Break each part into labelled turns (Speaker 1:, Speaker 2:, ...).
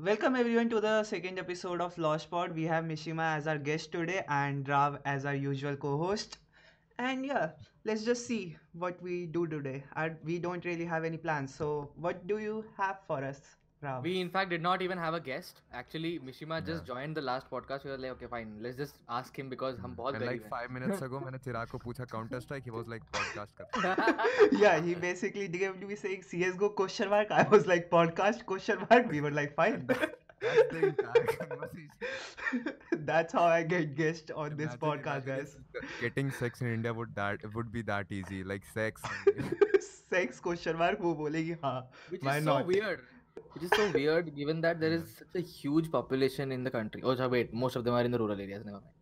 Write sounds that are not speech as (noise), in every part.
Speaker 1: Welcome everyone to the second episode of Lost Pod. We have Mishima as our guest today and Rav as our usual co-host. And yeah, let's just see what we do today. I, we don't really have any plans. So what do you have for us, Rav?
Speaker 2: We in fact did not even have a guest. Actually, Mishima just
Speaker 3: Yeah.
Speaker 2: joined the last podcast. We were like, okay, fine, let's just ask him because हम बहुत
Speaker 3: And like
Speaker 2: गरीब
Speaker 3: five minutes ago, मैंने चिराग को पूछा Counter Strike. He was like podcast करते
Speaker 2: हैं. (laughs)
Speaker 1: yeah, he basically gave me saying CSGO question mark. I was like podcast question mark. We were like fine. (laughs) (laughs)
Speaker 3: That's the entire conversation.
Speaker 1: That's how I get guest on this
Speaker 3: Imagine-
Speaker 1: podcast,
Speaker 3: imagine
Speaker 1: guys.
Speaker 3: if Getting sex in India would that would be that easy? Like sex.
Speaker 1: Sex question mark. वो बोलेगी हाँ.
Speaker 2: Which
Speaker 1: Why
Speaker 2: is so
Speaker 1: not?
Speaker 2: weird. Which is so weird given that there is such a huge population in the country. Oh, wait, most of them are in the rural areas. Never mind.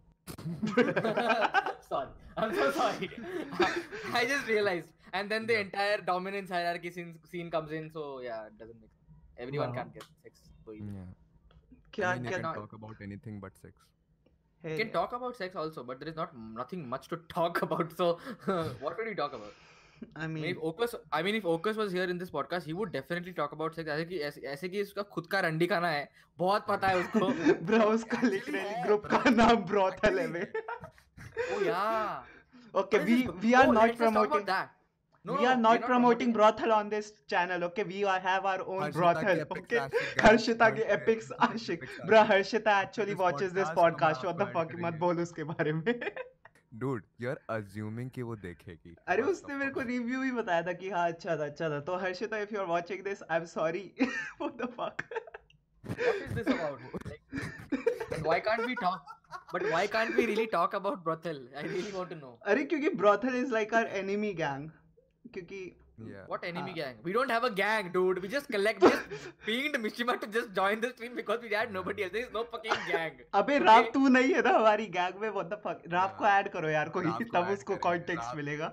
Speaker 2: (laughs) sorry. I'm so sorry. I just realized. And then the
Speaker 3: yeah.
Speaker 2: entire dominance hierarchy scene, scene comes in. So, yeah, it doesn't make sense. Everyone
Speaker 1: wow.
Speaker 2: can't get sex. So
Speaker 3: yeah.
Speaker 1: Can,
Speaker 3: I mean, can, talk about anything but sex.
Speaker 2: Hey,
Speaker 1: you
Speaker 2: can talk about sex also, but there is not nothing much to (laughs) talk about. So, (laughs) what would you talk about?
Speaker 1: I
Speaker 2: mean, if Okus, I mean, if Okus was here in this podcast, he would definitely talk about sex. ऐसे कि ऐसे, ऐसे कि उसका खुद का रंडी खाना है, बहुत पता है उसको.
Speaker 1: bro उसका literally group का नाम brothel है बे.
Speaker 2: oh yeah.
Speaker 1: Okay, we we are
Speaker 2: Oh,
Speaker 1: not promoting.
Speaker 2: that. No,
Speaker 1: we are not promoting brothel on this channel. Okay, we are, have our own brothel. Okay, Harshita के epics Ashique. Bro, Harshita actually watches this
Speaker 3: podcast
Speaker 1: podcast. What the fuck मत बोल उसके बारे में.
Speaker 3: Dude, you're assuming कि वो देखेगी.
Speaker 1: अरे उसने मेरे को? रिव्यू ही बताया था कि हाँ अच्छा था अच्छा था तो Harshita if you are watching this I'm sorry what the fuck
Speaker 2: What is this about? Like, why can't we talk? But why can't we really talk about brothel? I really want to know.
Speaker 1: अरे क्योंकि brothel is like our enemy gang क्योंकि
Speaker 3: Yeah.
Speaker 2: What enemy
Speaker 1: Ah.
Speaker 2: gang? We don't have a gang, dude. We just collect. We just (laughs) pinged Mishima to just join the stream because we had nobody else. There is no fucking (laughs) gang.
Speaker 1: अबे Rao
Speaker 2: Okay.
Speaker 1: तू नहीं है ना हमारी gang में what the fuck Rao को
Speaker 3: Yeah.
Speaker 1: Add करो यार कोई
Speaker 3: राव को
Speaker 1: तब
Speaker 3: add
Speaker 1: उसको
Speaker 3: करेंगे,
Speaker 1: कॉन्टेक्स्ट
Speaker 3: राव-
Speaker 1: मिलेगा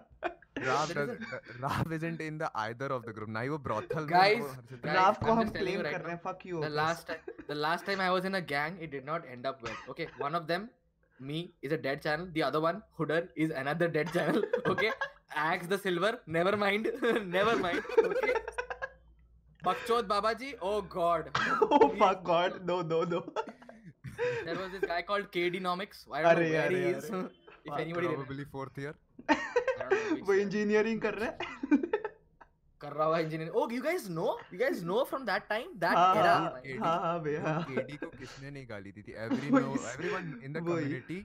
Speaker 3: Rav
Speaker 2: There is
Speaker 3: does, Rav (laughs) isn't in the either of the group. ना ही वो brothel में
Speaker 2: Guys,
Speaker 3: वो हर्षिता
Speaker 2: guys,
Speaker 1: राव को
Speaker 2: I'm
Speaker 1: हम
Speaker 2: just telling
Speaker 1: claim
Speaker 2: you right
Speaker 1: कर रहे हैं fuck you
Speaker 2: The
Speaker 1: Opus.
Speaker 2: last time, the last time I was in a gang, it did not end up well. Okay, one of them, me, is a dead channel. The other one, Hooder, is another dead channel. (laughs) Okay, Axe the Silver, never mind, (laughs) never mind. Okay, Bakchod Babaji, oh god. (laughs)
Speaker 1: oh fuck god no no no
Speaker 2: There was this guy called KD Nomics. I don't
Speaker 1: अरे,
Speaker 2: know where
Speaker 1: अरे,
Speaker 2: he is.
Speaker 1: अरे.
Speaker 2: if
Speaker 1: Fuck,
Speaker 2: anybody remembers.
Speaker 3: probably fourth year.
Speaker 2: I don't know which
Speaker 1: वो
Speaker 2: year.
Speaker 1: Engineering कर रहा है
Speaker 2: कर रहा हुआ engineering. Oh, you guys know? You guys know from that time? That
Speaker 1: हाँ
Speaker 2: era?
Speaker 1: हाँ हाँ हाँ हाँ
Speaker 3: KD को किसने नहीं गाली दी थी
Speaker 1: स-
Speaker 3: everyone in the
Speaker 1: वही।
Speaker 3: community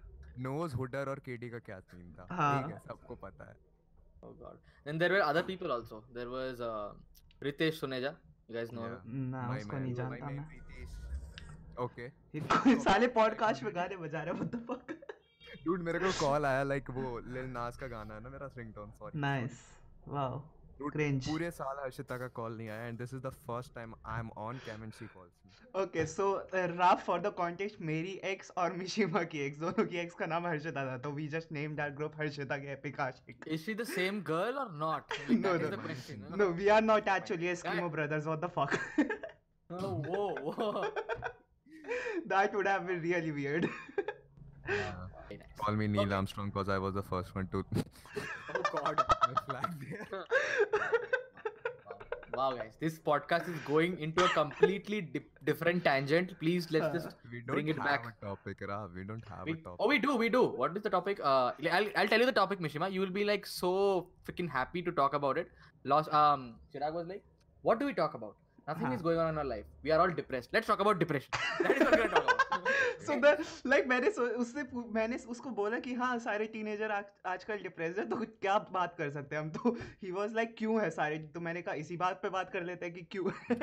Speaker 3: knows Hooder और KD का क्या सीन था
Speaker 1: हाँ।
Speaker 3: ठीक है सबको पता है
Speaker 2: Oh god. Then there were other people also. There was uh, Ritesh Suneja. You guys know
Speaker 3: Yeah.
Speaker 1: ना
Speaker 3: My
Speaker 1: उसको नहीं जानता मैं.
Speaker 3: Okay.
Speaker 1: ये साले पॉडकास्ट में गाने बजा रहे what the fuck
Speaker 3: Dude मेरे को कॉल आया like वो Lil Nas का गाना है ना मेरा sorry.
Speaker 1: nice wow
Speaker 3: Dude,
Speaker 1: cringe
Speaker 3: पूरे साल हर्षिता का कॉल नहीं आया and this is the first time I'm on cam and she calls me.
Speaker 1: okay so uh, Raf for the context मेरी ex और मिशिमा की ex दोनों की ex का नाम हर्षिता था तो we just named our group Harshita के epic Ashique
Speaker 2: Is she the same girl or not? Like,
Speaker 1: No,
Speaker 2: that is
Speaker 1: no.
Speaker 2: the question. huh?
Speaker 1: no we are not actually Eskimo brothers what the fuck
Speaker 2: Oh, whoa, whoa.
Speaker 1: that would have been really weird
Speaker 2: Very nice.
Speaker 3: Call me Neil
Speaker 2: Okay.
Speaker 3: Armstrong because I was the first one to
Speaker 2: Oh god. Wow, guys, this podcast is going into a completely di- different tangent. Please let's just (laughs)
Speaker 3: We
Speaker 2: Bring
Speaker 3: don't
Speaker 2: it
Speaker 3: have
Speaker 2: back.
Speaker 3: a topic, Rav. We don't have
Speaker 2: We,
Speaker 3: a topic.
Speaker 2: oh, we do, we do. What is the topic? Uh, I'll, I'll tell you the topic, Mishima. You will be like so freaking happy to talk about it. Lost. Um, Chirag was like, "What do we talk about? Nothing
Speaker 1: Huh.
Speaker 2: is going on in our life. We are all depressed. Let's talk about depression. That is what we're gonna talk about."
Speaker 1: so the like मैंने उससे मैंने उसको बोला कि हाँ सारे teenager आज आजकल डिप्रेस है तो क्या बात कर सकते हैं हम तो ही वाज लाइक क्यों है सारे तो मैंने कहा इसी बात पे बात कर लेते हैं कि क्यों है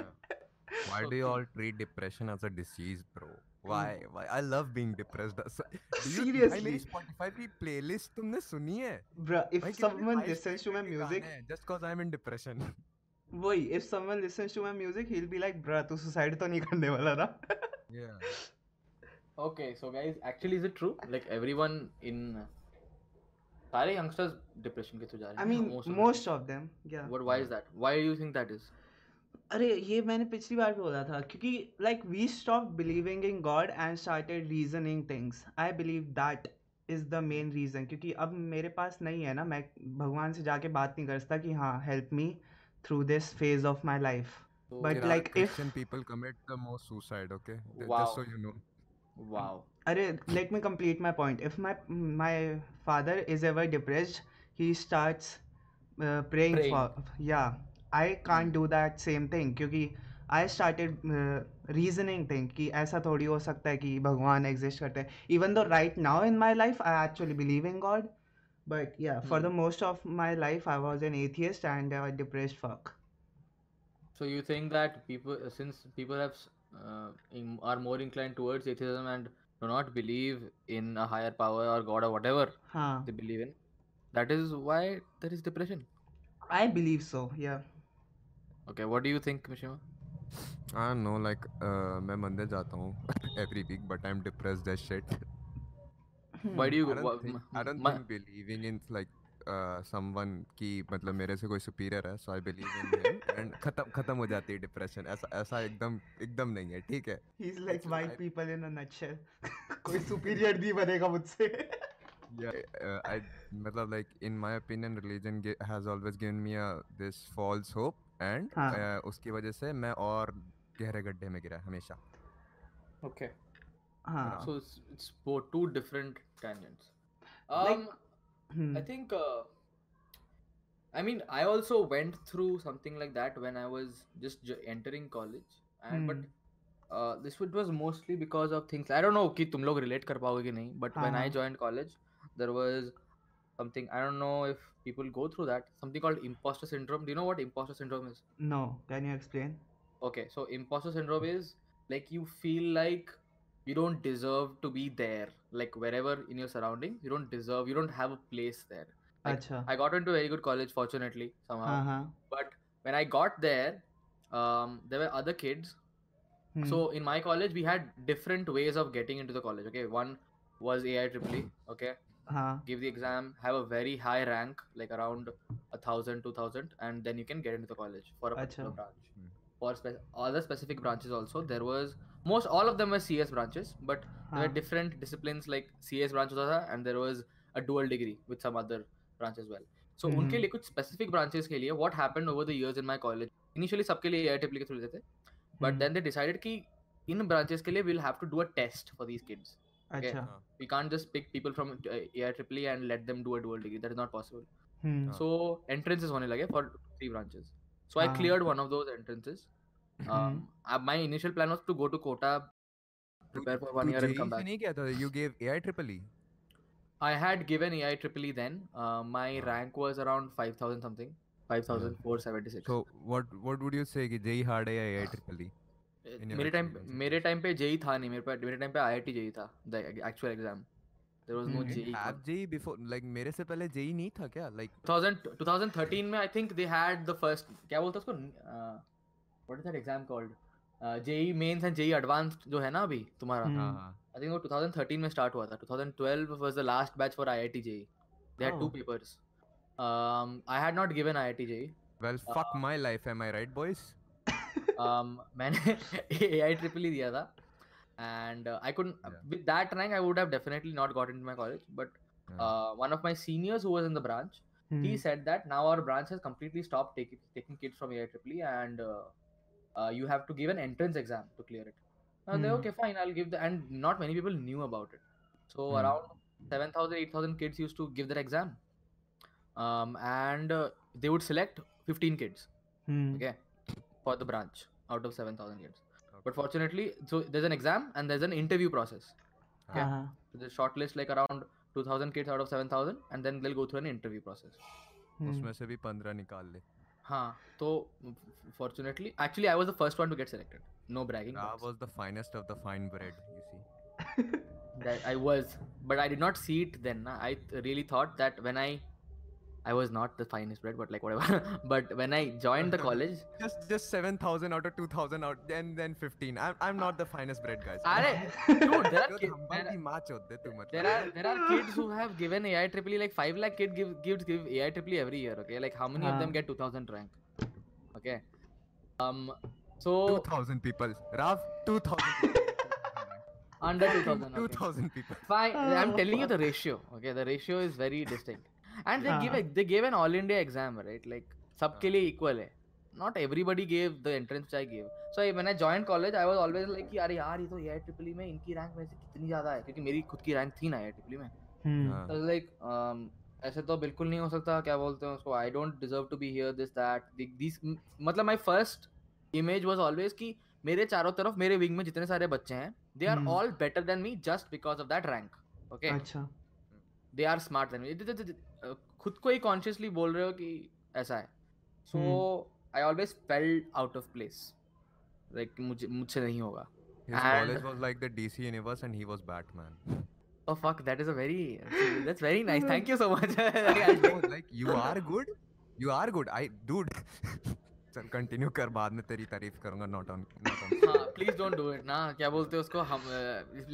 Speaker 3: Why do you all treat depression as a disease, bro? Why? Why? I love being depressed. Do you,
Speaker 1: Seriously?
Speaker 3: मेरी Spotify की playlist तुमने सुनी है?
Speaker 1: Bruh, if someone listens to my music
Speaker 3: just cause I'm in depression.
Speaker 1: वही if someone listens to my music he will be like bro तू suicide तो नहीं करने वाला ना
Speaker 2: okay so guys actually is it true like everyone in सारे youngsters depression के through
Speaker 1: I mean
Speaker 2: most of them
Speaker 1: या
Speaker 2: what why is that why do you think that is
Speaker 1: अरे ये मैंने पिछली बार भी बोला था क्योंकि like we stop believing in God and started reasoning things I believe that is the main reason क्योंकि अब मेरे पास नहीं है ना मैं भगवान से जाके बात नहीं कर सकता कि हाँ help me Through this phase of my life
Speaker 2: So,
Speaker 1: But
Speaker 3: In our
Speaker 1: like if
Speaker 3: Christian people commit the most suicide, okay? Th-
Speaker 2: Wow.
Speaker 3: Just so you know.
Speaker 2: wow.
Speaker 1: Arre, let me complete my point. If my my father is ever depressed, he starts uh, praying,
Speaker 2: Praying.
Speaker 1: for yeah. I can't do that same thing क्योंकि I started uh, reasoning thing कि ऐसा थोड़ी हो सकता है कि भगवान exist करते हैं. Even though right now in my life I actually believe in God, but yeah, for the most of my life I was an atheist and a depressed fuck.
Speaker 2: So you think that people, uh, since people have s- uh, in, are more inclined towards atheism and do not believe in a higher power or God or whatever
Speaker 1: हाँ,
Speaker 2: they believe in, that is why there is depression.
Speaker 1: I believe so. Yeah.
Speaker 2: Okay, what do you think, Mishima?
Speaker 3: I don't know, like, uh, मैं मंदिर जाता हूँ (laughs) every week, but I'm depressed as shit.
Speaker 2: Why do you
Speaker 3: I don't
Speaker 2: wha-
Speaker 3: think, I don't think believing in like uh, someone की मतलब मेरे से कोई superior है, so I believe in him and खत्म खत्म हो जाती है depression. ऐसा ऐसा एकदम एकदम नहीं है, ठीक है?
Speaker 1: He's like
Speaker 3: It's
Speaker 1: white
Speaker 3: like-
Speaker 1: people in a nutshell. कोई superior नहीं बनेगा मुझसे.
Speaker 3: Yeah, uh, I मतलब like in my opinion, religion gi- has always given me a this false hope and
Speaker 1: हाँ.
Speaker 3: uh, उसकी वजह से मैं और गहरे गड्ढे में गिरा हमेशा.
Speaker 2: Okay.
Speaker 1: हाँ.
Speaker 2: So it's, it's both two different tangents.
Speaker 1: Like-
Speaker 2: Um,
Speaker 1: Hmm.
Speaker 2: I think. Uh, I mean, I also went through something like that when I was just j- entering college, and but
Speaker 1: Hmm.
Speaker 2: uh, this would- was mostly because of things. I don't know कि तुम लोग relate कर पाओगे कि नहीं. But when I
Speaker 1: हाँ.
Speaker 2: joined college, there was something. I don't know if people go through that. Something called imposter syndrome. Do you know what imposter syndrome is?
Speaker 1: No, can you explain?
Speaker 2: Okay, so imposter syndrome is like you feel like you don't deserve to be there like wherever in your surroundings you don't deserve you don't have a place there. Like, i got into a very good college fortunately somehow.
Speaker 1: Uh-huh.
Speaker 2: but when i got there um, there were other kids.
Speaker 1: Hmm.
Speaker 2: so in my college we had different ways of getting into the college okay? One was ai triple okay?
Speaker 1: Uh-huh.
Speaker 2: give the exam have a very high rank like around a thousand two thousand and then you can get into the college for a particular branch
Speaker 3: Hmm.
Speaker 2: For spe- other specific branches also, there was most all of them were CS branches, but there were
Speaker 1: हाँ.
Speaker 2: different disciplines like CS branch होता था, and there was a dual degree with some other branch as well. So
Speaker 1: हम्म,
Speaker 2: उनके लिए कुछ specific branches के लिए what happened over the years in my college? Initially सबके लिए AIEEE के through लेते थे, but
Speaker 1: hmm,
Speaker 2: then they decided कि इन branches के लिए we'll have to do a test for these kids. okay.
Speaker 1: अच्छा.
Speaker 2: We can't just pick people from uh, AIEEE and let them do a dual degree. That is not possible.
Speaker 1: Hmm.
Speaker 3: हाँ.
Speaker 2: So entrances होने लगे for three branches. So I
Speaker 1: हाँ.
Speaker 2: cleared one of those entrances. Um, uh, my initial plan was to go to Kota, prepare for one year and come back.
Speaker 3: नहीं किया था? You gave AIEEE.
Speaker 2: I had given AIEEE then. Uh, my
Speaker 3: हाँ.
Speaker 2: rank was around 5,000 something. 5,476.
Speaker 3: So what what would you say कि JEE hard है या AIEEE?
Speaker 2: Uh,
Speaker 3: in
Speaker 2: मेरे time मेरे time पे जेई था नहीं मेरे पे मेरे टाइम पे आईआईटी जेई था the actual exam there was no
Speaker 1: Hmm.
Speaker 2: JEE
Speaker 3: Have JEE before like मेरे से पहले JEE नहीं था क्या? Like
Speaker 2: 2000 2013 में I think they had the first क्या बोलते हैं उसको What is that exam called JEE Mains and JEE Advanced जो है ना अभी तुम्हारा
Speaker 1: Hmm.
Speaker 3: हाँ हाँ.
Speaker 2: आई थिंक वो 2013 में स्टार्ट हुआ था 2012 was the last batch for IIT JEE they had to
Speaker 1: Oh.
Speaker 2: Papers um i had not given iit jee
Speaker 3: Well, fuck my life, am I right, boys? (laughs)
Speaker 2: um मैंने AIEEE दिया था and uh, I couldn't
Speaker 3: Yeah.
Speaker 2: with that rank I would have definitely not got into my college but
Speaker 3: Yeah.
Speaker 2: uh, one of my seniors who was in the branch
Speaker 1: Hmm.
Speaker 2: he said that now our branch has completely stopped taking taking kids from AIEEE and uh, uh, you have to give an entrance exam to clear it. And they
Speaker 1: Hmm.
Speaker 2: okay fine I'll give the and not many people knew about it. So
Speaker 3: Hmm.
Speaker 2: around 7,000 8,000 kids used to give that exam. Um, and uh, they would select 15 kids
Speaker 1: Hmm.
Speaker 2: okay for the branch out of 7,000 kids.
Speaker 3: Okay.
Speaker 2: But fortunately so there's an exam and there's an interview process.
Speaker 1: हाँ हाँ.
Speaker 2: So they shortlist like around 2,000 kids out of 7,000 and then they'll go through an interview process.
Speaker 1: Hmm.
Speaker 3: उसमें से भी 15 निकाल ले.
Speaker 2: हाँ तो fortunately actually I was the first one to get selected. No bragging I
Speaker 3: was the finest of the fine bread you see.
Speaker 2: That I was but I did not see it then I really thought that when I I was not the finest bread, but like whatever. (laughs) but when I joined the (laughs) college,
Speaker 3: just just seven thousand out of two thousand out, then then fifteen. I'm I'm not the finest bread, guys. (laughs)
Speaker 2: Are, dude, there are, kids, there, there are there are kids who have given AI triple like five lakh kid give kids give AI triple every year. Okay, like how many uh. of them get two thousand rank? Okay, um, so
Speaker 3: two thousand people. Rav, two thousand.
Speaker 2: Under 2000.
Speaker 3: 2000 people.
Speaker 2: Fine. I'm
Speaker 1: oh.
Speaker 2: telling you the ratio. Okay. The ratio is very distinct. And they give
Speaker 1: हाँ.
Speaker 2: a, they gave an all India exam, right? Like सबके
Speaker 3: हाँ.
Speaker 2: लिए equal है. not everybody gave the entrance which I gave. So I, when I joined college, I was always like कि अरे यार ये तो ये ट्रिपल में इनकी रैंक में से कितनी ज़्यादा है क्योंकि मेरी खुद की रैंक थी ना ये ट्रिपल में
Speaker 1: Hmm.
Speaker 3: हाँ,
Speaker 2: So like um, ऐसे तो बिल्कुल नहीं हो सकता क्या बोलते हैं उसको I don't deserve to be here this that this मतलब my first image was always कि मेरे चारों तरफ़ मेरे विंग में जितने सारे बच्चे हैं they
Speaker 1: are.
Speaker 2: All better than me just because of that rank okay
Speaker 1: अच्छा
Speaker 2: they are smart than me खुद को ही कॉन्शियसली बोल रहे हो कि ऐसा है so I always fell out of place like मुझे मुझसे नहीं होगा
Speaker 3: His was like the DC universe and he was Batman.
Speaker 2: Oh fuck, that is a very that's very nice. (laughs) Thank you so much. (laughs)
Speaker 3: like you are good. You are good. I dude. (laughs) चल continue कर बाद में तेरी तारीफ़ करूँगा not on
Speaker 2: हाँ please don't do it ना क्या बोलते हो उसको हम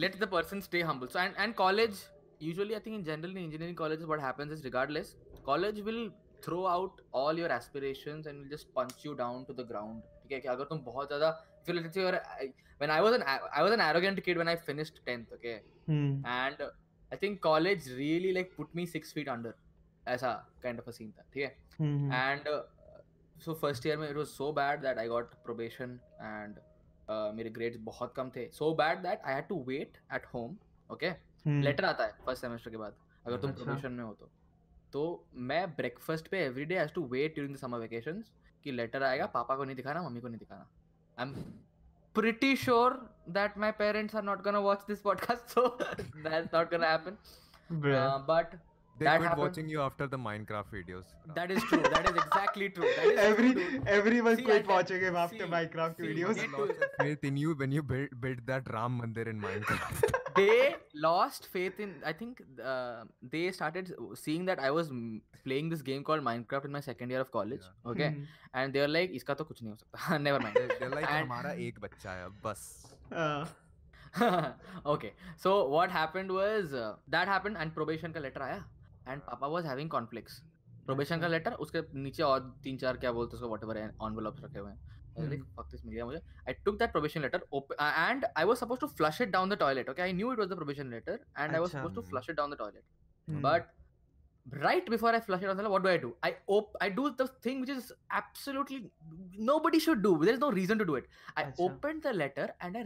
Speaker 2: let the person stay humble so and and college usually i think in general in engineering colleges what happens is regardless college will throw out all your aspirations and will just punch you down to the ground ठीक है कि अगर तुम बहुत ज्यादा if you let's say you're I- when i was an i was an arrogant kid when i finished 10th okay
Speaker 1: Hmm.
Speaker 2: and uh, i think college really like put me 6 feet under ऐसा kind of a scene था ठीक है
Speaker 1: Hmm.
Speaker 2: and uh, so first year में it was so bad that I got probation and uh, मेरे grades बहुत कम थे so bad that I had to wait at home okay
Speaker 1: Hmm.
Speaker 2: Letter आता है first semester के बाद अगर तुम
Speaker 1: अच्छा।
Speaker 2: प्रोबेशन में हो तो तो मैं ब्रेकफास्ट पे every day has to wait during the summer vacation कि लेटर आएगा पापा को नहीं दिखाना मम्मी को नहीं दिखाना I am pretty sure that my parents are not gonna watch this podcast (laughs) so that's not gonna happen uh, but
Speaker 3: They
Speaker 2: That
Speaker 3: quit
Speaker 2: happened-
Speaker 3: watching you after the Minecraft videos.
Speaker 2: that is true that is exactly true that is (laughs)
Speaker 1: Every
Speaker 2: true, dude.
Speaker 1: everyone
Speaker 2: See,
Speaker 1: quit
Speaker 2: I can-
Speaker 1: watching him after
Speaker 2: see,
Speaker 1: Minecraft
Speaker 2: see,
Speaker 1: videos.
Speaker 2: they
Speaker 3: They lost their faith in you when you built built that Ram Mandir in Minecraft. (laughs)
Speaker 2: they lost faith in i think uh, they started seeing that i was mm, playing this game called minecraft in my second year of college
Speaker 3: Yeah.
Speaker 2: okay
Speaker 1: Hmm.
Speaker 2: and they were like iska to kuch nahi ho sakta (laughs) never mind
Speaker 3: They- They're like
Speaker 2: And-
Speaker 3: हमारा एक बच्चा है अब बस.
Speaker 1: Uh,
Speaker 2: okay so what happened was uh, that happened and probation का letter आया And पापा was having conflicts probation का
Speaker 1: अच्छा।
Speaker 2: लेटर उसके नीचे और तीन चार क्या बोलते हैं वट एवर ऑनवलॉप रखे हुए हैं। लेटर एंड आई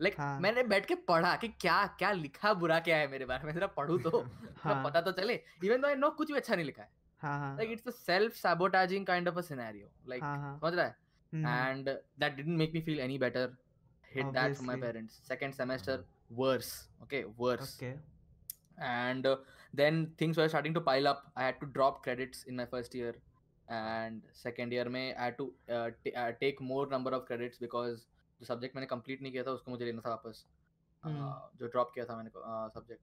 Speaker 2: like
Speaker 1: हाँ।
Speaker 2: मैंने बैठ के पढ़ा कि क्या क्या लिखा बुरा क्या है मेरे बारे में जरा पढ़ूं तो
Speaker 1: हाँ।
Speaker 2: पता तो चले इवन दो आई नो कुछ भी अच्छा नहीं लिखा है
Speaker 1: हाँ हाँ
Speaker 2: a self sabotaging kind of a scenario like
Speaker 1: हाँ हाँ
Speaker 2: समझ रहा है
Speaker 1: Hmm.
Speaker 2: didn't make me feel any better hid that from my
Speaker 1: Obviously.
Speaker 2: parents second semester worse okay worse
Speaker 1: okay
Speaker 2: and uh, then things were starting to pile up i had to drop credits in my first year and second year में i had to uh, t- uh, take more number of credits because जो subject मैंने complete नहीं किया था उसको मुझे लेना था वापस।
Speaker 1: हम्म।
Speaker 2: हाँ, जो ड्रॉप किया था मैंने सब्जेक्ट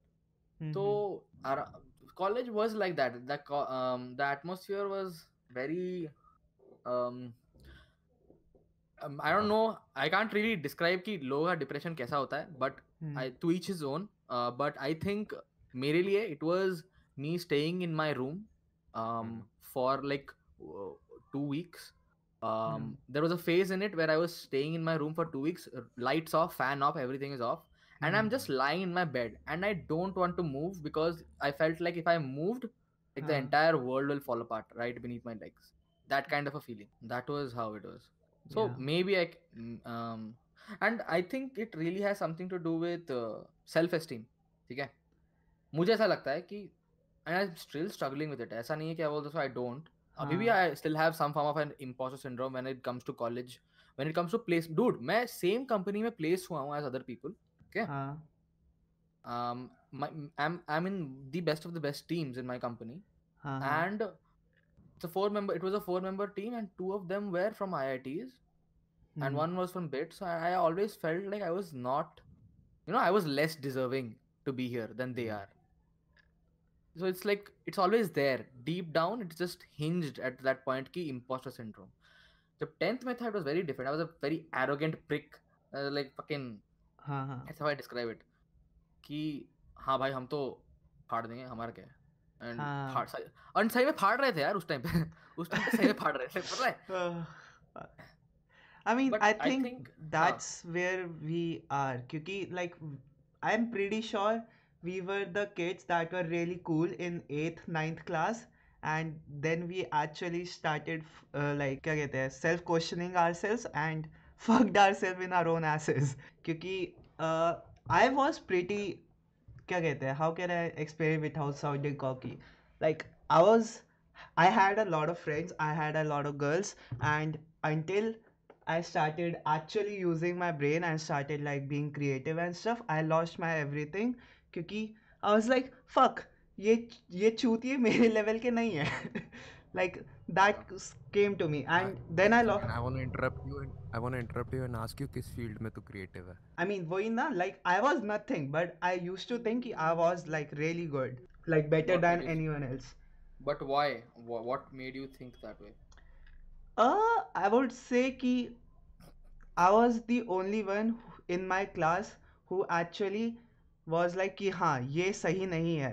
Speaker 1: हम्म,
Speaker 2: तो college was like that the atmosphere was very I don't know I can't really describe कि लोगों का डिप्रेशन कैसा होता है but I to each is own but I think मेरे लिए it was me staying in my room for like two weeks Um,
Speaker 1: Mhm.
Speaker 2: There was a phase in it where I was staying in my room for two weeks, uh, lights off, fan off, everything is off, and I'm
Speaker 1: Hmm.
Speaker 2: just lying in my bed, and I don't want to move because I felt like if I moved, like the
Speaker 1: Huh.
Speaker 2: entire world will fall apart right beneath my legs. That kind of a feeling. That was how it was. So
Speaker 1: Yeah.
Speaker 2: maybe I, c- mm, um, and I think it really has something to do with uh, self-esteem. ठीक है मुझे ऐसा लगता है कि and I'm still struggling with it. ऐसा नहीं है कि I बोलते I don't. अभी भी
Speaker 1: हाँ।
Speaker 2: I still have some form of an imposter syndrome when it comes to college. When it comes to place, dude, मैं same company में place हुआ हूँ as other people.
Speaker 1: हाँ
Speaker 2: Um, my, I'm I'm in the best of the best teams in my company,
Speaker 1: हाँ हाँ
Speaker 2: and it's a four member. It was a four member team, and two of them were from IITs, and
Speaker 1: Hmm.
Speaker 2: one was from BIT. So I, I always felt like I was not, you know, I was less deserving to be here than they are. So it's like it's always there deep down. It's just hinged at that point ki imposter syndrome. The tenth method was very different. I was a very arrogant prick, uh, like fucking.
Speaker 1: हाँ हाँ
Speaker 2: That's how I describe it. कि हाँ भाई हम तो फाड़ देंगे हमारा क्या है एंड
Speaker 1: हाँ।
Speaker 2: फाड़ सही और सही में फाड़ रहे थे यार उस टाइम पे (laughs) उस टाइम पे सही में फाड़ रहे थे पता है
Speaker 1: Uh, (laughs) I mean,
Speaker 2: But
Speaker 1: I
Speaker 2: I
Speaker 1: think,
Speaker 2: think, uh,
Speaker 1: that's where we are. Kyuki, like, I'm pretty sure we were the kids that were really cool in 8th, 9th class. and then we actually started uh, like क्या कहते हैं self questioning ourselves and (laughs) fucked ourselves in our own asses क्योंकि uh, I was pretty क्या कहते हैं how can I explain without sounding cocky like I was I had a lot of friends I had a lot of girls and until I started actually using my brain and started like being creative and stuff I lost my everything क्योंकि आई was like fuck ये ये चूती मेरे level के नहीं है. Like that came to me and then I lost
Speaker 3: I want to interrupt you and I want to interrupt you and ask you किस field में तू क्रिएटिव है?
Speaker 1: आई मीन वही ना like I was nothing but I used to think कि I was like really good like better than anyone else
Speaker 2: but why what made you think that way
Speaker 1: uh I would say कि I was the only one in my class who actually was like कि हाँ ये सही नहीं है।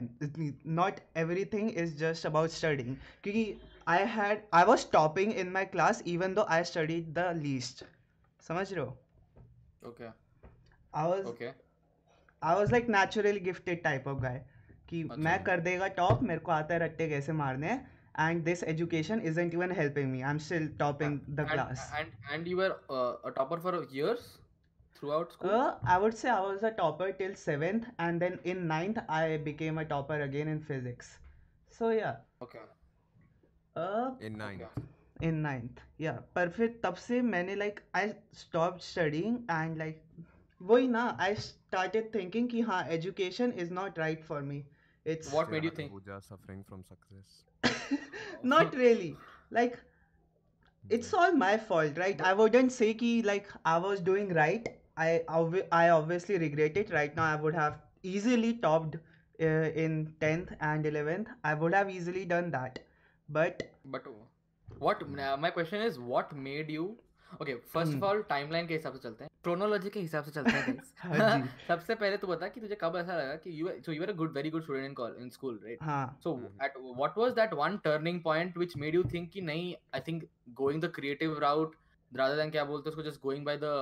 Speaker 1: Not everything is just about studying क्योंकि I had I was topping in my class even though I study the least समझ रहे हो? I was like naturally gifted type of guy कि मैं कर देगा टॉप मेरे को आता है रट्टे कैसे मारने हैं। And this education is even helping me I am still topping the class
Speaker 2: and and you were topper for years throughout school.
Speaker 1: Uh, I would say I was a topper till seventh, and then in ninth I became a topper again in physics. So yeah,
Speaker 2: okay.
Speaker 1: uh,
Speaker 3: in ninth
Speaker 2: Okay.
Speaker 1: in ninth, yeah. पर फिर तब से मैंने like I stopped studying and like वही ना I started thinking कि हाँ education is not right for me. It's
Speaker 2: What made you
Speaker 3: Still
Speaker 2: think?
Speaker 3: Anuja suffering from success (laughs)
Speaker 1: not really like it's all my fault right i wouldn't say ki like i was doing right i obvi- i obviously regret it right now i would have easily topped uh, in 10th and 11th i would have easily done that but
Speaker 2: But what uh, my question is what made you okay first
Speaker 1: Hmm.
Speaker 2: of all timeline के हिसाब से चलते हैं chronology के हिसाब से चलते हैं guys.
Speaker 1: हाँ जी।
Speaker 2: सबसे पहले तो बता कि तुझे कब ऐसा लगा कि you so you were a good very good student in call in school right
Speaker 1: हाँ
Speaker 2: so
Speaker 3: Hmm.
Speaker 2: at what was that one turning point which made you think कि नहीं I think going the creative route rather than क्या बोलते हैं उसको just going by the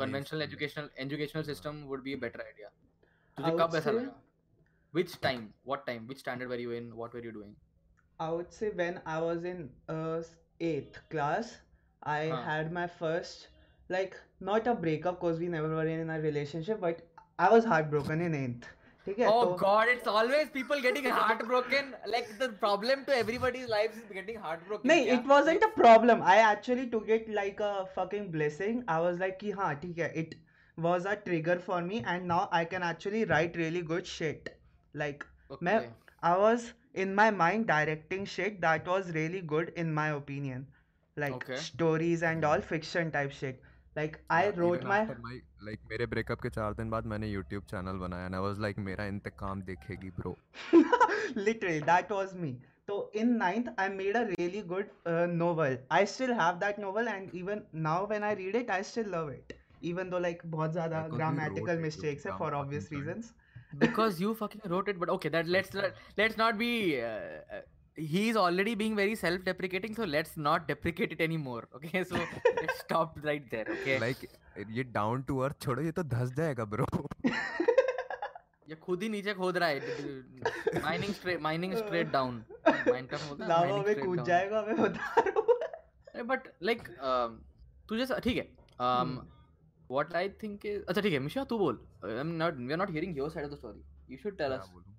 Speaker 2: conventional
Speaker 3: Mainstream.
Speaker 2: educational educational system would be a better idea
Speaker 1: I
Speaker 2: तुझे
Speaker 1: would
Speaker 2: कब ऐसा
Speaker 1: say-
Speaker 2: लगा which time what time which standard were you in what were you doing
Speaker 1: I would say when I was in uh, eighth class, I
Speaker 2: Huh.
Speaker 1: had my first, like, not a breakup because we never were in a relationship, but I was heartbroken in eighth. ठीक है
Speaker 2: Oh
Speaker 1: तो
Speaker 2: God, it's always people getting heartbroken. Like the problem to everybody's lives is getting heartbroken.
Speaker 1: नहीं
Speaker 2: क्या?
Speaker 1: it wasn't a problem I actually took it like a fucking blessing I was like कि हाँ ठीक है it was a trigger for me and now I can actually write really good shit like मैं
Speaker 2: Okay.
Speaker 1: I was in my mind directing shit that was really good in my opinion like
Speaker 2: Okay.
Speaker 1: stories and all fiction type shit like I
Speaker 3: Yeah,
Speaker 1: wrote
Speaker 3: even
Speaker 1: my
Speaker 3: like मेरे breakup के चार दिन बाद मैंने YouTube channel बनाया and I was like मेरा इंतकाम देखेगी bro
Speaker 1: literally that was me so in ninth i made a really good uh, novel i still have that novel and even now when i read it i still love it even though like बहुत ज़्यादा
Speaker 3: you
Speaker 1: mistakes है
Speaker 2: Because you fucking wrote it, but okay, that let's let, let's not be. Uh, uh, he's already being very self-deprecating, so let's not deprecate it anymore. Okay, so let's stop right there. Okay.
Speaker 3: like ये down to earth छोड़ो ये तो धस जाएगा bro
Speaker 2: ये खुद ही नीचे खोद रहा है mining straight mining straight down Minecraft बोलता है
Speaker 1: लावा
Speaker 2: mining
Speaker 1: में
Speaker 2: straight
Speaker 1: कूद
Speaker 2: down.
Speaker 1: जाएगा मैं बता रहा हूँ
Speaker 2: बट लाइक तुझे ठीक है um what i think is अच्छा ठीक है मिशा तू बोल i'm not we are not hearing your side of the story you should tell
Speaker 3: क्या
Speaker 2: us
Speaker 3: बोलूँ?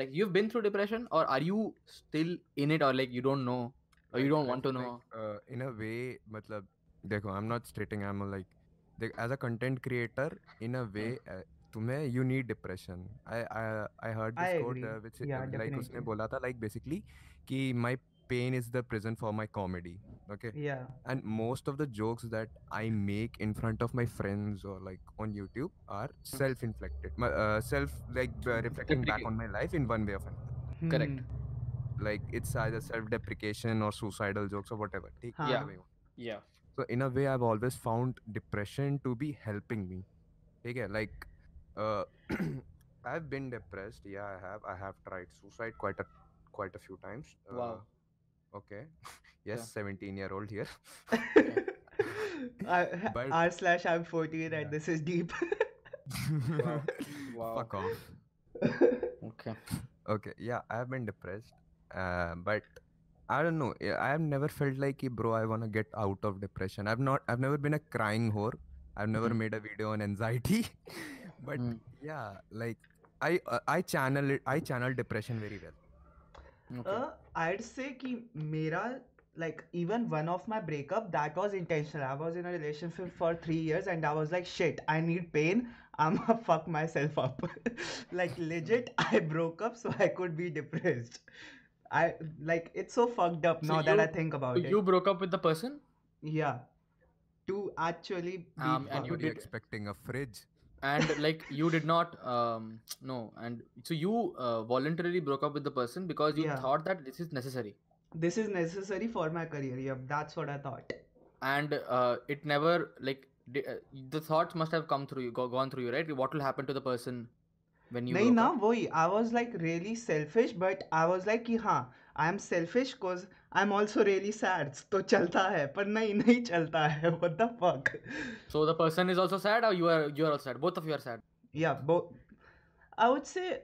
Speaker 2: like you've been through depression or are you still in it or like you don't know or you
Speaker 3: Like,
Speaker 2: don't
Speaker 3: I
Speaker 2: want to
Speaker 3: feel
Speaker 2: know
Speaker 3: like, uh, in a way मतलब देखो I'm not stating I'm like देख as a content creator in a way uh, तुम्हें you need depression I I I heard this
Speaker 1: I
Speaker 3: quote
Speaker 1: agree.
Speaker 3: uh, which
Speaker 1: Yeah,
Speaker 3: uh, like उसने
Speaker 1: definitely.
Speaker 3: बोला था like basically कि my pain is the prison for my comedy okay
Speaker 1: yeah
Speaker 3: and most of the jokes that I make in front of my friends or like on YouTube are self-inflicted my, uh, self like uh, reflecting back on my life in one way or another
Speaker 2: Correct.
Speaker 1: Hmm.
Speaker 3: like it's either self-deprecation or suicidal jokes or whatever take
Speaker 1: हाँ.
Speaker 3: whatever you want.
Speaker 2: yeah
Speaker 3: so in a way i've always found depression to be helping me okay like uh, (clears throat) i've been depressed yeah i have i have tried suicide quite a quite a few times uh,
Speaker 2: Wow.
Speaker 3: Okay (laughs) yes 17 year old here (laughs)
Speaker 1: I- (laughs)
Speaker 3: But-
Speaker 1: r slash i'm 14
Speaker 3: Yeah.
Speaker 1: and this is deep
Speaker 2: wow wow
Speaker 3: fuck off
Speaker 2: okay
Speaker 3: okay yeah i've been depressed uh, but I don't know. I have never felt like, "Ki, bro, I wanna get out of depression. I've not. I've never been a crying whore. I've never
Speaker 2: Mhm.
Speaker 3: made a video on anxiety. but
Speaker 2: Mm.
Speaker 3: yeah, like I uh, I channel it. I channel depression very well.
Speaker 2: Okay.
Speaker 1: Uh, I'd say ki mera like even one of my breakup that was intentional. I was in a relationship for three years and I was like shit, I need pain. I'ma (laughs) fuck myself up. (laughs) like legit, (laughs) I broke up so I could be depressed. I like it's so fucked up
Speaker 2: so
Speaker 1: now you, that I think about
Speaker 2: you
Speaker 1: it.
Speaker 2: You broke up with the person?
Speaker 1: Yeah. To actually be
Speaker 2: um, and you were
Speaker 3: expecting a fridge
Speaker 2: and like you did not um (tsk) no. And so you uh, voluntarily broke up with the person because you
Speaker 1: yeah.
Speaker 2: thought that this is necessary.
Speaker 1: This is necessary for my career. Yep that's what i thought.
Speaker 2: And uh, it never like uh, the thoughts must have come through you go, gone through you right? What will happen to the person when you No,
Speaker 1: na i was like really selfish but i was like ki, i am selfish cuz cause I'm also really sad तो चलता है पर नहीं नहीं चलता है what the fuck
Speaker 2: so the person is also sad or you are you are also sad both of you are sad
Speaker 1: yeah both I would say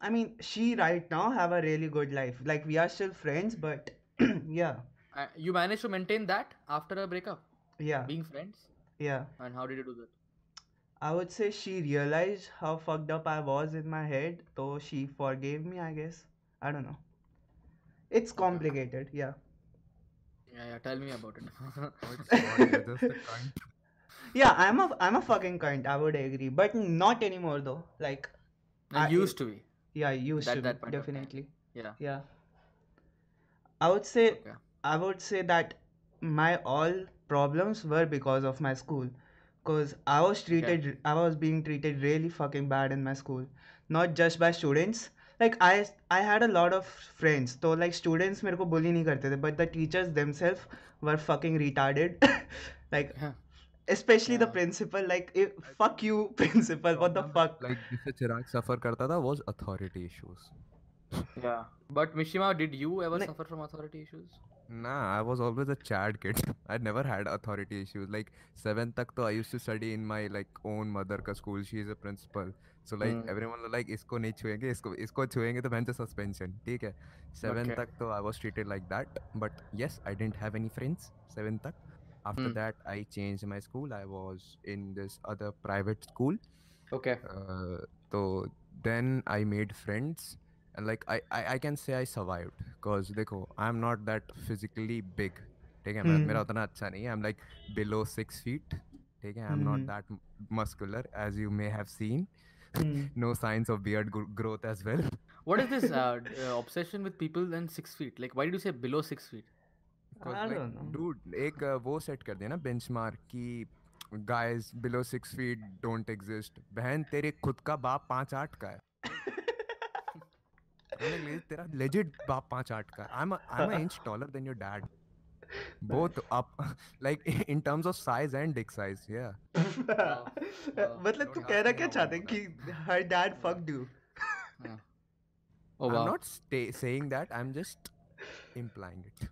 Speaker 1: I mean she right now have a really good life like we are still friends but yeah
Speaker 2: uh, you managed to maintain that after a breakup
Speaker 1: yeah
Speaker 2: being friends
Speaker 1: yeah
Speaker 2: and how did you do that
Speaker 1: I would say she realized how fucked up I was in my head so she forgave me I guess I don't know it's complicated yeah
Speaker 2: yeah yeah tell me about it
Speaker 3: Oh, it's God, you're just a cunt. (laughs)
Speaker 1: Yeah, I'm a I'm a fucking cunt. I would agree, but not anymore though. Like,
Speaker 2: I
Speaker 1: I-
Speaker 2: used to be
Speaker 1: yeah, I used
Speaker 2: That-
Speaker 1: to
Speaker 2: that
Speaker 1: be,
Speaker 2: point of time.
Speaker 1: definitely.
Speaker 2: yeah
Speaker 1: Yeah. I would say
Speaker 2: Okay.
Speaker 1: I would say that my all problems were because of my school, cause I was treated I was being treated really fucking bad in my school, not just by students. Like I I had a lot of friends, so like students मेरे को bully नहीं करते थे, but the teachers themselves were fucking retarded. like
Speaker 2: Yeah.
Speaker 1: especially
Speaker 2: yeah.
Speaker 1: the principal like if, fuck you principal what the fuck
Speaker 3: Like जिससे चिराग suffer करता था was authority issues.
Speaker 2: yeah but mishima did you ever
Speaker 1: Nahi-
Speaker 2: suffer from authority issues
Speaker 3: Nah, I was always a Chad kid. I never had authority issues. Like seventh tak to I used to study in my like own mother ka school. She is a principal. So like everyone like इसको नहीं छुएँगे इसको इसको छुएँगे तो bench suspension ठीक है?
Speaker 2: Seven
Speaker 3: तक तो I was treated like that but yes I didn't have any friends seven तक. After that I change my school I was in this other private school
Speaker 2: okay
Speaker 3: तो then I made friends and like I I can say I survive because देखो I am not that physically big ठीक है? Mm. मेरा उतना अच्छा नहीं है. I am like below six feet ठीक है? I
Speaker 1: am
Speaker 3: not that muscular as you may have seen
Speaker 1: Hmm.
Speaker 3: no signs of beard gro- growth as well
Speaker 2: what is this uh, uh, obsession with people and six feet like why did you say below six feet
Speaker 3: 'Cause,
Speaker 1: I
Speaker 3: like,
Speaker 1: don't know.
Speaker 3: dude एक uh, वो set कर दिया ना benchmark कि guys below six feet don't exist बहन तेरे खुद का बाप पाँच आठ का है तेरा legit बाप पाँच आठ का I'm a, I'm an inch taller than your dad both up like in terms of size and dick size yeah
Speaker 1: मतलब तू कहना क्या चाहते हैं कि her dad fucked you
Speaker 2: oh wow I'm
Speaker 3: not sta- saying that I'm just implying it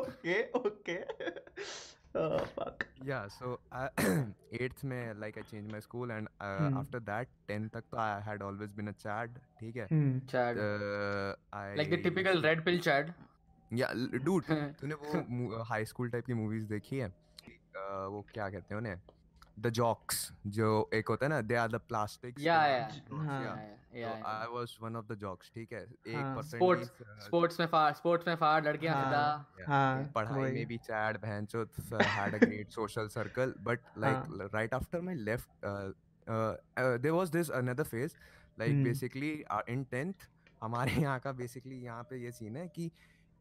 Speaker 1: okay okay oh fuck
Speaker 3: yeah so uh, eighth में like I changed my school and uh,
Speaker 1: Hmm.
Speaker 3: after that 10th तक तो I had always been a Chad ठीक है
Speaker 1: hmm.
Speaker 2: chad
Speaker 3: uh, I
Speaker 2: like the typical red pill chad (laughs)
Speaker 3: तूने वो high school type की movies देखी है? वो क्या कहते हैं द जॉक्स जो एक होता है ना they are the plastic
Speaker 2: yeah या
Speaker 1: हाँ,
Speaker 2: या
Speaker 3: I was one of the jocks ठीक है? 1%
Speaker 2: स्पोर्ट्स स्पोर्ट्स में फार स्पोर्ट्स में फार लड़कियाँ
Speaker 1: हाँ हाँ
Speaker 3: पढ़ाई में भी chad भैंचोत had a great social circle but like right after my left there was this another phase like basically in 10th हमारे यहाँ का बेसिकली यहाँ पे ये सीन है कि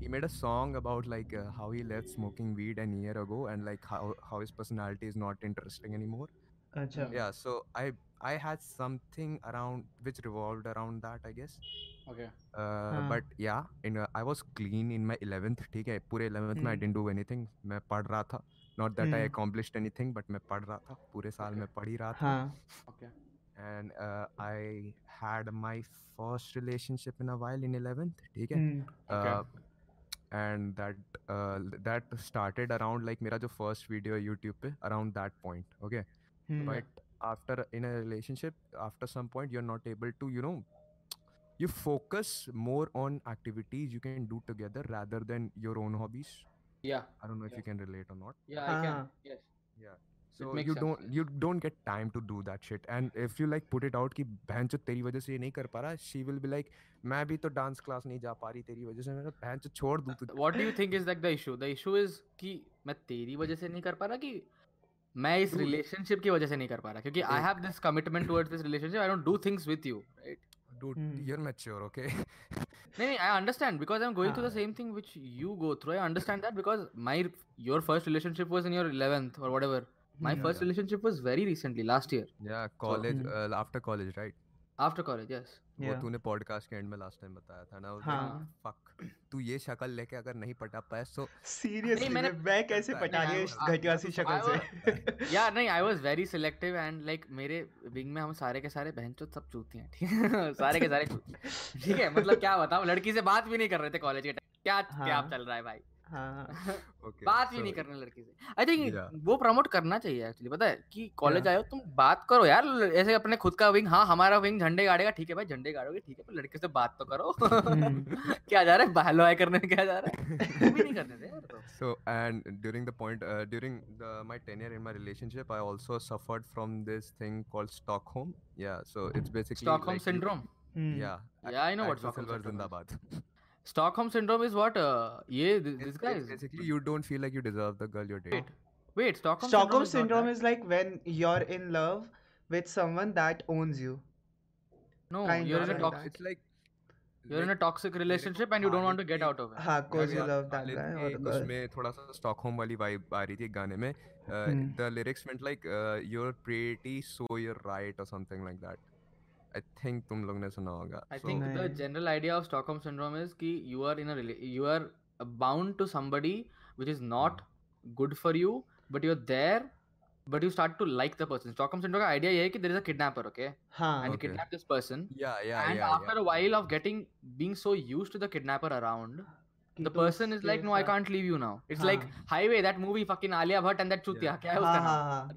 Speaker 3: हाँ.
Speaker 1: Hmm.
Speaker 3: He made a song about like uh, how he left smoking weed an year ago and like how how his personality is not interesting anymore.
Speaker 1: अच्छा
Speaker 3: Yeah, so I I had something around which revolved around that, I guess.
Speaker 2: Okay.
Speaker 3: Uh,
Speaker 1: हाँ.
Speaker 3: but yeah, in uh, I was clean in my 11th. ठीक है पूरे 11th में I
Speaker 1: hmm.
Speaker 3: didn't do anything. मैं पढ़ रहा था. Not that hmm. I
Speaker 1: hmm.
Speaker 3: accomplished anything, but मैं पढ़ रहा था. पूरे साल
Speaker 2: Okay.
Speaker 3: में पढ़ ही रहा था.
Speaker 1: हाँ
Speaker 2: Okay.
Speaker 3: And uh, I had my first relationship in a while in 11th. ठीक है.
Speaker 1: हम्म,
Speaker 2: Okay.
Speaker 3: Uh, and that uh, that started around like मेरा जो first video है YouTube पे around that point. Okay.
Speaker 1: Hmm,
Speaker 3: but after in a relationship after some point you're not able to you know you focus more on activities you can do together rather than your own hobbies
Speaker 2: Yeah.
Speaker 3: i don't know if
Speaker 2: Yeah.
Speaker 3: you can relate or not
Speaker 2: Yeah, I can.
Speaker 1: हाँ.
Speaker 2: Yes.
Speaker 3: so
Speaker 2: makes
Speaker 3: you
Speaker 2: sense,
Speaker 3: don't
Speaker 2: yes.
Speaker 3: you don't get time to do that shit and if you like put it out कि बहन जो तेरी वजह से ये नहीं कर पा रहा she will be like मैं भी तो डांस क्लास नहीं जा पा रही तेरी वजह से मैंने बहन जो छोड़ दूँ तुझे
Speaker 2: What do you think is like the issue? The issue is कि मैं तेरी वजह से नहीं कर पा रहा कि मैं इस
Speaker 3: Dude.
Speaker 2: रिलेशनशिप की वजह से नहीं कर पा रहा क्योंकि I
Speaker 3: Dude.
Speaker 2: Have this commitment towards this relationship I don't do things with you right
Speaker 3: dude
Speaker 1: Hmm.
Speaker 3: you're mature okay
Speaker 2: नहीं (laughs) नहीं I understand because I am going through the
Speaker 1: हाँ.
Speaker 2: Same thing which you go through I understand that because my your first relationship was in your 11th or whatever My
Speaker 1: hmm,
Speaker 2: first
Speaker 3: Yeah.
Speaker 2: relationship was very recently last year.
Speaker 3: Yeah college
Speaker 1: Hmm.
Speaker 3: uh, after college right?
Speaker 2: After college yes.
Speaker 3: वो तूने podcast के and में last time बताया था ना
Speaker 1: हाँ.
Speaker 3: Fuck तू ये शक्ल लेके अगर नहीं पटा पाया सो
Speaker 1: सीरियसली
Speaker 2: नहीं, मैंने-
Speaker 1: मैं कैसे पटा लिया इस घटिया सी
Speaker 2: I
Speaker 1: शक्ल से? (laughs)
Speaker 2: या नहीं I was very selective and like मेरे विंग में हम सारे के सारे बहन चोद सब चूती हैं ठीक है? (laughs) सारे के सारे ठीक है मतलब क्या बताऊँ लड़की से बात भी नहीं कर रहे थे कॉलेज के टाइम क्या क्या
Speaker 1: हाँ.
Speaker 2: चल रहा है भाई?
Speaker 1: हाँ
Speaker 2: बात भी नहीं करने लड़की से आई थिंक
Speaker 3: Yeah.
Speaker 2: वो प्रमोट करना चाहिए एक्चुअली पता है कि कॉलेज
Speaker 1: Yeah.
Speaker 2: हो तुम बात करो यार ऐसे अपने खुद का विंग हाँ हमारा विंग झंडे गाड़ेगा ठीक है भाई झंडे गाड़ोगे ठीक है पर लड़के से बात तो करो
Speaker 1: हम्म.
Speaker 2: क्या जा रहा है बहलो करने में क्या जा रहा है भी नहीं करने दे यार तो
Speaker 3: So and during the point uh, during the my tenure in my relationship, I also suffered from this thing called Stockholm. Yeah, so it's basically Stockholm
Speaker 2: syndrome
Speaker 1: hmm,
Speaker 3: Yeah,
Speaker 2: Yeah, I know what
Speaker 3: Axel
Speaker 2: Stockholm syndrome is. Stockholm syndrome is what ये
Speaker 3: It's, it's basically you don't feel like you deserve the girl you're dating.
Speaker 2: Wait. Wait, Stockholm,
Speaker 1: Stockholm
Speaker 2: syndrome,
Speaker 1: syndrome
Speaker 2: is,
Speaker 1: is like when you're in love with someone that owns you.
Speaker 2: no.
Speaker 1: kind
Speaker 2: You're in a
Speaker 1: like
Speaker 2: toxic.
Speaker 3: It's like
Speaker 2: You're in a toxic relationship and you don't want to get out of it.
Speaker 1: हाँ cause you love that guy or girl.
Speaker 3: उसमें थोड़ा सा Stockholm वाली vibe आ रही थी गाने में
Speaker 1: Hmm.
Speaker 3: The lyrics meant like uh, you're pretty so you're right or something like that I think तुम लोग ने सुना होगा
Speaker 2: think the
Speaker 1: नहीं.
Speaker 2: general idea of Stockholm syndrome is कि you are in a rela- you are bound to somebody which is not good for you, but you're there, but you start to like the person. Stockholm syndrome का idea ये है कि there is a kidnapper, okay,
Speaker 1: हाँ
Speaker 2: and you
Speaker 3: Okay.
Speaker 2: kidnap this person,
Speaker 3: yeah yeah
Speaker 2: and
Speaker 3: yeah
Speaker 2: after
Speaker 3: yeah.
Speaker 2: a while of getting being so used to the kidnapper around,
Speaker 1: कि
Speaker 2: the person is like, no, I can't leave you now. It's like
Speaker 1: हाँ.
Speaker 2: Highway, that movie, fucking Alia Bhatt and that Chutia.
Speaker 3: Yeah.
Speaker 2: क्या है
Speaker 1: हाँ
Speaker 2: उसका
Speaker 1: हाँ
Speaker 2: नाम?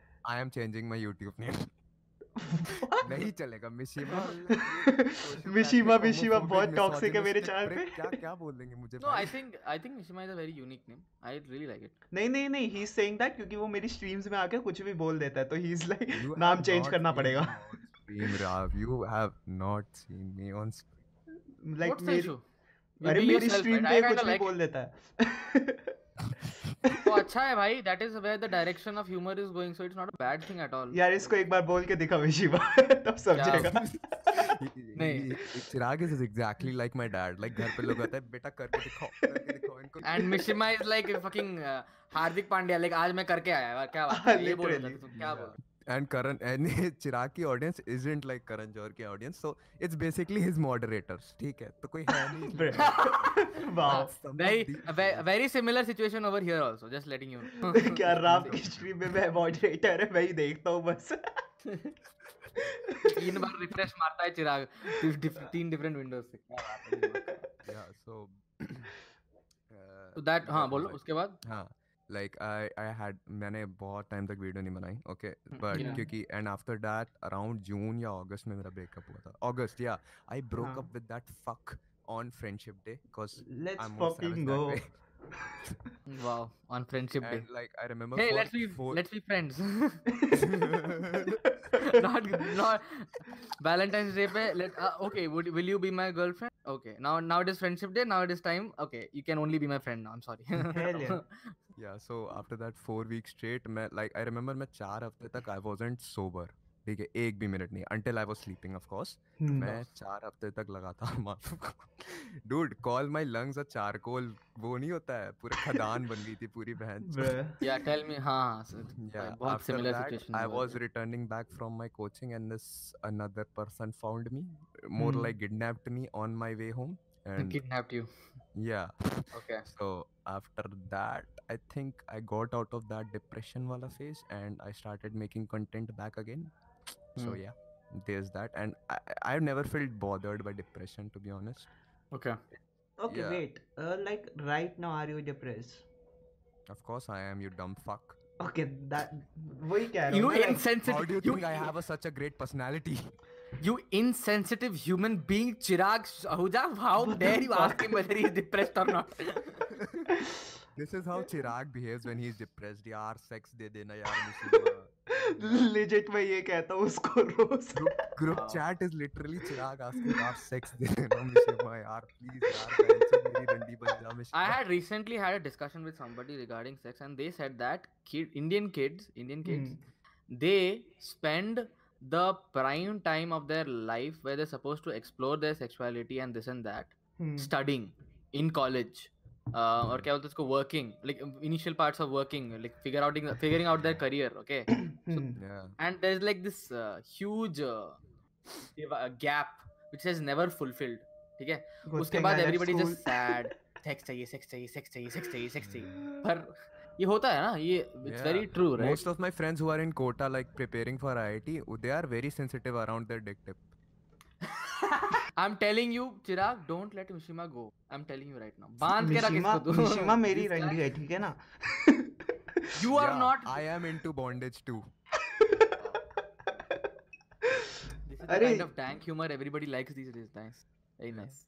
Speaker 3: I am changing my YouTube name नहीं चलेगा मिशिमा
Speaker 1: मिशिमा मिशिमा बहुत टॉक्सिक है मेरे चैनल पे।
Speaker 3: क्या क्या बोल देंगे मुझे
Speaker 2: no I think I think Mishima is a very unique name I really like it
Speaker 1: नहीं नहीं नहीं ही इज़ सेइंग दैट क्योंकि वो मेरी स्ट्रीम्स में आके कुछ भी बोल देता है तो ही इज़ लाइक नाम चेंज करना पड़ेगा।
Speaker 3: Stream Rao you have not seen me on
Speaker 2: like
Speaker 1: मेरी मेरी स्ट्रीम पे कुछ भी बोल देता है। (laughs) (laughs)
Speaker 2: तो अच्छा है भाई. That is where the direction of humour is going so it's not a bad thing at all
Speaker 1: यार इसको एक बार बोल के दिखा विशिवा (laughs) तब समझेगा
Speaker 2: नहीं.
Speaker 3: Chirag is exactly like my dad like घर पे लोग आते हैं बेटा करके दिखाओ करके दिखाओ इनको
Speaker 2: and Mishima is like fucking Hardik Pandya like आज मैं करके आया. क्या बात
Speaker 1: हाँ?
Speaker 2: ये बोल रहा था तुम क्या बोल रहे?
Speaker 3: And Karan and चिराग की audience isn't like Karan Johar की audience so it's basically his moderators ठीक है तो कोई है नहीं of
Speaker 2: Very, very similar situation over here also. Just letting you know.
Speaker 1: क्या राम की स्ट्रीम में मैं मॉडरेटर है मैं ही देखता हूँ बस
Speaker 2: तीन बार रिफ्रेश मारता है चिराग तीन डिफ- तीन डिफरेंट विंडोज़ से क्या बात है ये बात
Speaker 3: yeah so uh,
Speaker 2: तो दैट हाँ बोलो उसके बाद
Speaker 3: हाँ लाइक आई आई हैड मैंने बहुत टाइम तक वीडियो नहीं बनाई ओके बट क्योंकि and after that around June या अगस्त में मेरा ब्रेकअप हुआ था। अगस्त या I
Speaker 1: broke.
Speaker 3: Up with that fuck on friendship day because
Speaker 1: let's
Speaker 3: I'm go (laughs)
Speaker 1: Fucking
Speaker 3: that
Speaker 1: go
Speaker 3: way.
Speaker 2: Wow, on friendship day.
Speaker 3: and like I remember.
Speaker 2: Hey,
Speaker 3: for
Speaker 2: let's be
Speaker 3: four-
Speaker 2: let's be friends. (laughs) not not Valentine's Day pe let uh, okay would will you be my girlfriend? Okay now now it is friendship day now it is time okay you can only be my friend now I'm sorry.
Speaker 1: Hell yeah. (laughs)
Speaker 3: yeah so after that four weeks straight मैं like I remember मैं चार हफ्ते तक I wasn't sober ठीक है एक भी minute नहीं until I was sleeping of course मैं चार हफ़्ते तक लगा था माथो को dude call my lungs a charcoal वो नहीं होता है पूरा खदान बन गई थी पूरी बहन
Speaker 2: या टेल मी हाँ बहुत similar situation
Speaker 3: I was returning back from my coaching and this another person found me more like kidnapped me on my way home and
Speaker 2: kidnapped you
Speaker 3: या
Speaker 2: okay
Speaker 3: so after that i think i got out of that depression wala phase and i started making content back again. Mm. So
Speaker 2: hmm.
Speaker 3: yeah, there's that, and I, I've never felt bothered by depression to be honest.
Speaker 2: Okay.
Speaker 1: Okay,
Speaker 3: yeah.
Speaker 1: wait. Uh, like right now, are you depressed?
Speaker 3: Of course I am. You dumb fuck.
Speaker 1: Okay, that we can.
Speaker 2: You
Speaker 1: like,
Speaker 2: insensitive.
Speaker 3: How do you, you think I have a, such a great personality? (laughs)
Speaker 2: You insensitive human being, Chirag Sahuja. How dare you ask him whether he's depressed or not? (laughs)
Speaker 3: this is how Chirag behaves when he's depressed. Yaar, sex de dena yaar. (laughs)
Speaker 1: legit मैं ये कहता हूँ उसको रोज
Speaker 3: Group
Speaker 2: Wow.
Speaker 3: chat is literally Chirag asking यार sex दे देना मुझे यार please यार बहन से मेरी रंडी बन जा
Speaker 2: I
Speaker 3: मिश्मा
Speaker 2: had recently had a discussion with somebody regarding sex, and they said that kid, Indian kids, Indian kids, they spend the prime time of their life where they're supposed to explore their sexuality and this and that,
Speaker 1: Hmm.
Speaker 2: studying in college. Uh, or क्या बोलते हैं उसको working like initial parts of working like figure out figuring out their career okay (clears throat)
Speaker 1: Hmm.
Speaker 3: Yeah.
Speaker 2: and there's like this uh, huge uh, div- uh, gap which is never fulfilled ठीक है
Speaker 1: Good
Speaker 2: उसके
Speaker 1: thing
Speaker 2: बाद
Speaker 1: I left
Speaker 2: everybody
Speaker 1: school.
Speaker 2: Just said sex चाहिए sex चाहिए sex चाहिए sex चाहिए sex चाहिए पर ये होता है ना ये it's
Speaker 3: Yeah.
Speaker 2: Very true right
Speaker 3: Most of my friends who are in Kota, like preparing for IIT, they are very sensitive around their dick tip.
Speaker 2: I am telling you Chirag don't let Mishima go I am telling you right now बांध के रख
Speaker 1: Mishima
Speaker 2: इसको तू
Speaker 1: Mishima मेरी रंडी है ठीक है ना
Speaker 2: you are
Speaker 3: Yeah,
Speaker 2: not
Speaker 3: I am into bondage too.
Speaker 2: This is the
Speaker 1: अरे-
Speaker 2: kind of dank humor everybody likes these days. Nice. Very nice.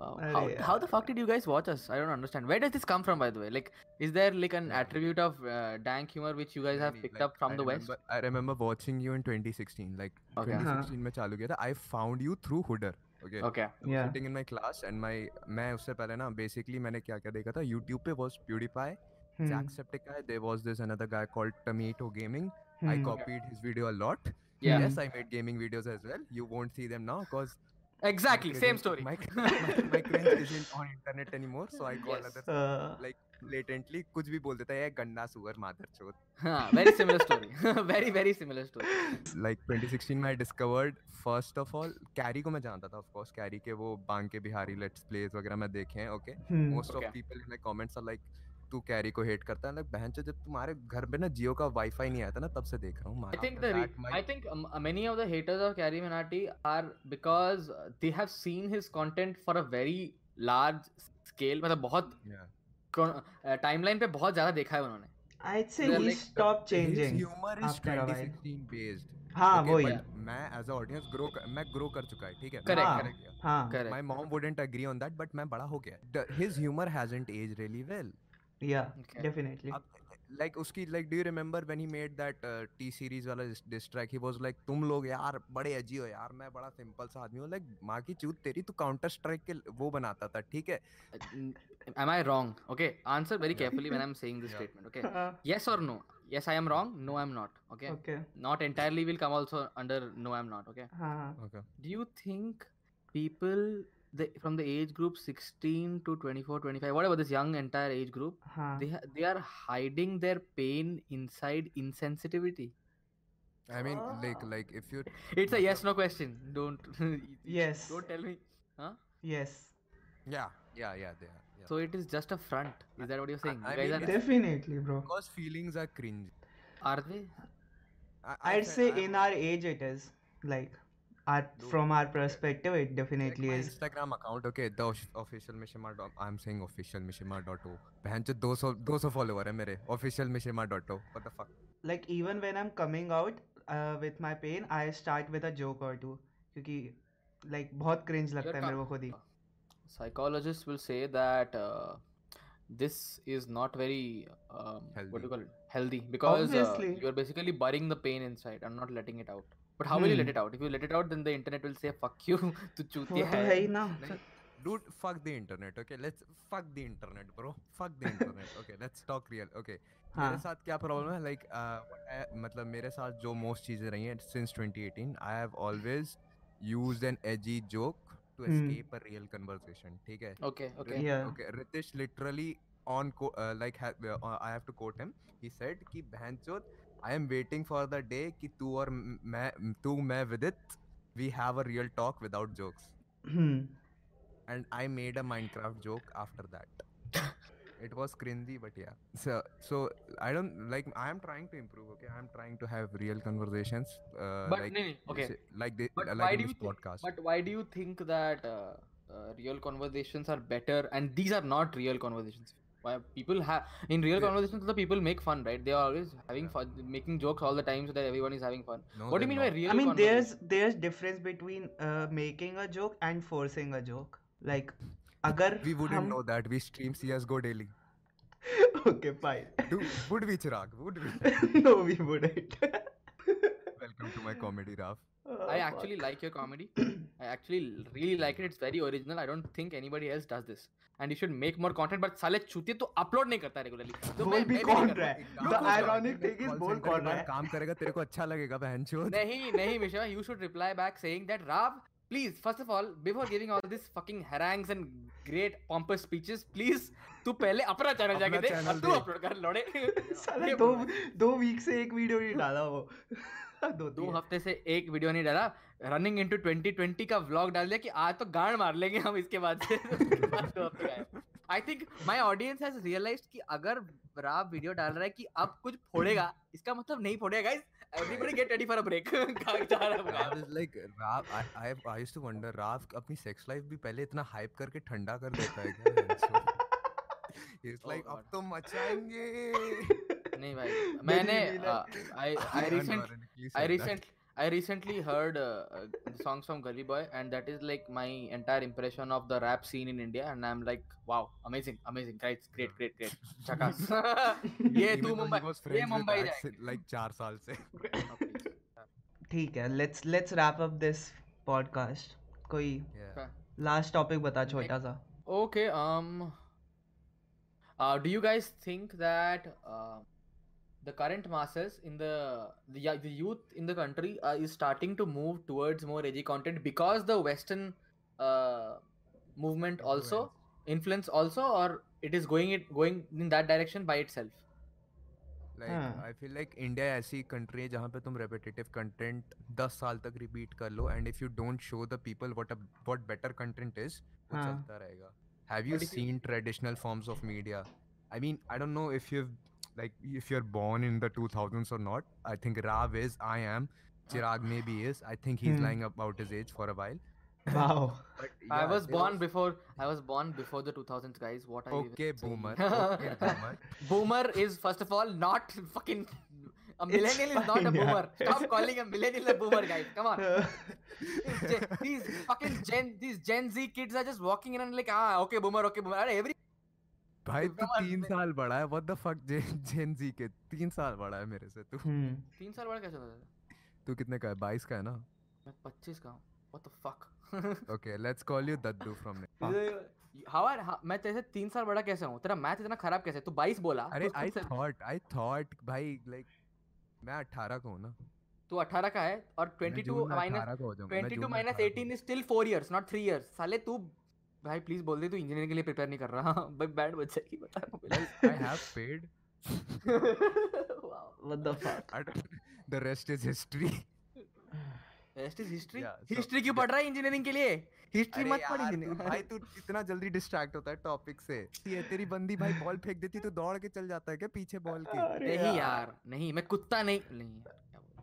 Speaker 2: Wow.
Speaker 1: अरे
Speaker 2: How, how the
Speaker 1: यार।
Speaker 2: fuck did you guys watch us? I don't understand. Where does this come from, by the way? Like, is there like an
Speaker 3: Yeah.
Speaker 2: attribute of uh, dank humor which you guys have
Speaker 3: Really,
Speaker 2: picked
Speaker 3: like,
Speaker 2: up from
Speaker 3: I
Speaker 2: the West?
Speaker 3: remember, I remember watching you in 2016. Like
Speaker 2: Okay. Uh-huh.
Speaker 3: 2016 में चालू किया था. I found you through Hooder. Okay.
Speaker 2: Okay.
Speaker 3: I was
Speaker 1: Yeah.
Speaker 3: sitting in my class and my मैं उससे पहले ना basically मैंने क्या क्या देखा था YouTube पे was PewDiePie,
Speaker 1: Hmm.
Speaker 3: Jacksepticeye. There was this another guy called Tomato Gaming. I
Speaker 1: Hmm.
Speaker 3: copied his video a lot.
Speaker 2: Yeah.
Speaker 3: Yes, I made gaming videos as well. You won't see them now because
Speaker 2: Exactly. Same story.
Speaker 3: My, my, my cringe isn't on internet anymore, so I call
Speaker 2: Yes.
Speaker 3: others
Speaker 1: Uh,
Speaker 3: like latently कुछ भी बोल देता है "ये गन्ना सुअर मादर चोद
Speaker 2: Huh, very similar story. very, very similar story.
Speaker 3: like 2016 में I discovered first of all Carry को मैं जानता था of course कैरी के वो बांग के बिहारी लेट्स प्लेस वगैरह मैं देखे हैं okay
Speaker 1: hmm.
Speaker 3: most
Speaker 2: Okay.
Speaker 3: of people in my comments are like तू कैरी को हेट करता है लाइक बहन जब तुम्हारे घर में ना जियो का वाईफाई नहीं आता ना तब से देख रहा हूँ
Speaker 2: I think I think many of the haters of Carry Minati are because they have seen his content for a very large scale मतलब बहुत टाइमलाइन पे बहुत ज़्यादा देखा है उन्होंने।
Speaker 3: बड़ा हो गया। His humour has age really well well.
Speaker 1: yeah
Speaker 2: Okay.
Speaker 1: definitely
Speaker 3: अब, like उसकी like do you remember when he made that uh, T series वाला diss- diss track? He was like तुम लोग यार बड़े अजी हो यार मैं बड़ा सिंपल सा आदमी हूँ like माँ की चूत तेरी तू काउंटर स्ट्राइक के वो बनाता था ठीक है
Speaker 2: Uh, Am I wrong? Okay, answer very
Speaker 3: Yeah.
Speaker 2: carefully when I'm saying this
Speaker 3: Yeah.
Speaker 2: statement. Okay,
Speaker 1: Uh,
Speaker 2: yes or no? Yes, I am wrong. No, I'm not. Okay,
Speaker 1: okay
Speaker 2: not entirely will come also under no, I'm not. Okay.
Speaker 1: हाँ
Speaker 3: okay.
Speaker 2: Do you think people the, from the age group 16 to 24, 25, whatever this young entire age group,
Speaker 1: हाँ
Speaker 2: they they are hiding their pain inside insensitivity?
Speaker 3: I mean like
Speaker 1: Ah.
Speaker 3: like if you
Speaker 2: It's a yes no question. Don't (laughs)
Speaker 1: Yes.
Speaker 2: don't tell me. Huh?
Speaker 1: yes
Speaker 3: yeah yeah yeah they are yeah.
Speaker 2: So it is just a front. Is that what you're saying?
Speaker 3: I
Speaker 2: You guys
Speaker 3: mean,
Speaker 2: are,
Speaker 1: definitely bro
Speaker 3: because feelings are cringe.
Speaker 2: are they?
Speaker 3: I, I
Speaker 1: I'd say
Speaker 3: I-
Speaker 1: in our age it is like our,
Speaker 3: Dude,
Speaker 1: from our perspective it
Speaker 3: Check
Speaker 1: definitely
Speaker 3: my
Speaker 1: is
Speaker 3: Instagram account, okay, the off- official Mishima dot. I'm saying official Mishima dot o. बहन चो 200 200 follower है मेरे official Mishima dot o. What the fuck?
Speaker 1: like even when I'm coming out uh, with my pain I start with a joke or two क्योंकि like बहुत cringe लगता है
Speaker 2: ca-
Speaker 1: मेरे को खुद ही
Speaker 2: Psychologists will say that uh, this is not very um, what do
Speaker 3: Healthy.
Speaker 2: you call it healthy because uh,
Speaker 1: Obviously.
Speaker 2: you're basically burying the pain inside and not letting it out But how hmm. will you let
Speaker 1: Hmm.
Speaker 2: it out if you let it out then the internet will say fuck you to
Speaker 1: तो है ही ना
Speaker 3: नहीं, dude fuck the internet okay let's fuck the internet bro fuck the internet okay let's talk real okay
Speaker 1: हाँ
Speaker 3: मेरे साथ क्या problem है like मतलब मेरे साथ जो मोस्ट चीज़ें रही हैं since 2018 I have always used an edgy joke to
Speaker 1: Hmm.
Speaker 3: Escape a real conversation ठीक है
Speaker 2: okay okay
Speaker 1: Yeah.
Speaker 3: okay ritesh literally on uh, like ha- uh, i have to quote him he said कि बहनचोद i am waiting for the day कि तू और म- मैं तू मैं विदित we have a real talk without jokes
Speaker 1: Hmm.
Speaker 3: and I made a Minecraft joke after that. it was cringy, but yeah. So, so I don't like. I am trying to improve. Okay, I am trying to have real conversations. Uh,
Speaker 2: but
Speaker 3: like
Speaker 2: no, no, okay
Speaker 3: say- like the,
Speaker 2: But
Speaker 3: like
Speaker 2: why
Speaker 3: in
Speaker 2: do
Speaker 3: this
Speaker 2: you thi-
Speaker 3: podcast.
Speaker 2: but why do you think that uh, uh, real conversations are better and these are not real conversations why people have in real
Speaker 3: yeah.
Speaker 2: conversations the people make fun right? They are always having fun making jokes all the time so that everyone is having fun.
Speaker 3: No,
Speaker 2: what do you mean
Speaker 3: not.
Speaker 2: by real
Speaker 1: i mean there's there's difference between uh, making a joke and forcing a joke. Like agar
Speaker 3: we wouldn't
Speaker 1: hum...
Speaker 3: know that. We stream csgo daily. (laughs)
Speaker 1: Okay fine.
Speaker 3: Dude, would we chirag? Would we? (laughs)
Speaker 1: No we wouldn't. (laughs)
Speaker 3: Welcome to my comedy raf.
Speaker 1: Oh,
Speaker 2: I actually fuck. like your comedy. I actually really like it. It's very original. I don't think anybody else does this. And you should make more content. But साले चूतिए तो upload नहीं करता regularly. तो
Speaker 1: बोल भी कौन रहा। है?
Speaker 2: You
Speaker 1: The ironic thing is बोल कौन रहा है?
Speaker 3: काम करेगा तेरे को अच्छा लगेगा बहनचोद
Speaker 2: नहीं नहीं मिशा you should reply back saying that Rav please first of all before giving all this fucking harangues and great pompous speeches please तू पहले अपना चैनल जाके दे तू। अपलोड कर लोड़े
Speaker 1: साले दो
Speaker 2: है।
Speaker 1: दो वीक से एक वीडियो नहीं डाला वो (laughs) दो
Speaker 2: दो हफ़्ते से एक वीडियो नहीं डाला रनिंग इनटू 2020 का व्लॉग डाल दिया कि आज तो गांड मार लेंगे हम इसके बाद से I think my audience has realised कि अगर राव वीडियो डाल रहा है कि अब कुछ फोड़ेगा इसका मतलब नहीं फोड़ेगा guys everybody get ready for a break कहाँ जा रहा है
Speaker 3: Rav is like Rav. I I I used to wonder Rav अपनी sex life भी पहले इतना hype करके ठंडा कर देता है क्या? बहनचोद? (laughs) He's
Speaker 2: Oh
Speaker 3: like अब. तो मचाएँगे. (laughs)
Speaker 2: नहीं भाई मैंने
Speaker 3: I
Speaker 2: I
Speaker 3: recent that.
Speaker 2: recent I recently heard uh, uh, songs from Gully Boy, and that is like my entire impression of the rap scene in India, and I'm like, wow, amazing, amazing, great, great, great, great, chakas. ये तू मुंबई ये Mumbai
Speaker 3: Axe like चार साल से.
Speaker 2: Oh.
Speaker 1: ठीक है let's let's wrap up this podcast कोई
Speaker 3: Yeah.
Speaker 2: Okay.
Speaker 1: Last topic बता छोटा सा
Speaker 2: Okay. Um. Uh, do you guys think that uh, the current masses in the the, ya- the youth in the country uh, is starting to move towards more edgy content because the Western uh, movement also influence also, or it is going it going in that direction by itself?
Speaker 3: Like
Speaker 1: हाँ.
Speaker 3: I feel like India ऐसी country है जहाँ पे तुम repetitive content 10 साल तक repeat कर लो and if you don't show the people what a what better content is वो
Speaker 1: हाँ.
Speaker 3: चलता रहेगा. Have you
Speaker 2: But if you-
Speaker 3: seen traditional forms of media? I mean, I don't know if you've like if you're born in the 2000s or not. I think Rav is, I am. Chirag maybe is. I think he's
Speaker 1: hmm.
Speaker 3: lying about his age for a while. (laughs)
Speaker 1: Wow.
Speaker 3: but, yeah,
Speaker 2: I
Speaker 3: was
Speaker 2: born was... before I was born before the 2000s guys. What are
Speaker 3: okay,
Speaker 2: you
Speaker 3: boomer. okay, (laughs) boomer.
Speaker 2: boomer is first of all not fucking a millennial it's is not a
Speaker 1: boomer. Yeah.
Speaker 2: Stop (laughs) calling a millennial a boomer, guys. Come on. These fucking Gen, these Gen Z kids are just walking around like, ah, okay, boomer, okay, boomer. Every
Speaker 3: भाई तू
Speaker 2: on,
Speaker 3: तीन साल बड़ा है what the fuck gen Z के तीन साल बड़ा है मेरे से तू
Speaker 1: हम्म
Speaker 2: तीन साल बड़ा कैसे होता है?
Speaker 3: तू कितने का है बाईस का है ना
Speaker 2: मैं पच्चीस का हूँ. What the fuck?
Speaker 3: Okay let's call you Daddu from
Speaker 2: How are how, मैं तेरे से तीन साल बड़ा कैसे हूँ? तेरा मैथ इतना खराब कैसे? तू बाईस बोला.
Speaker 3: अरे आई थॉट आई थॉट भाई लाइक मैं 18 का हूँ ना
Speaker 2: तू 18 का है और
Speaker 3: मैं
Speaker 2: 22 माइनस
Speaker 3: 18 का हो जाऊँगा मैं
Speaker 2: 22 minus
Speaker 3: 18
Speaker 2: 18 is still 4 years not 3 years साले तू भाई प्लीज़ बोल दे तू इंजीनियरिंग के लिए प्रिपेयर नहीं कर रहा। (laughs) भाई बैड बच्चा की बता रहा
Speaker 3: आई हैव पेड
Speaker 2: हूँ
Speaker 1: what the fuck
Speaker 3: the rest is history
Speaker 2: rest is history
Speaker 3: Yeah, so-
Speaker 2: history क्यों पढ़ रहा है इंजीनियरिंग के लिए? हिस्ट्री मत पढ़
Speaker 3: यार
Speaker 2: इंजीनियरिंग
Speaker 3: भाई तू इतना जल्दी डिस्ट्रैक्ट होता है टॉपिक से। ये तेरी बंदी भाई बॉल फेंक देती तो दौड़ के चल जाता है क्या पीछे बॉल के?
Speaker 2: नहीं यार। नहीं मैं कुत्ता नहीं नहीं?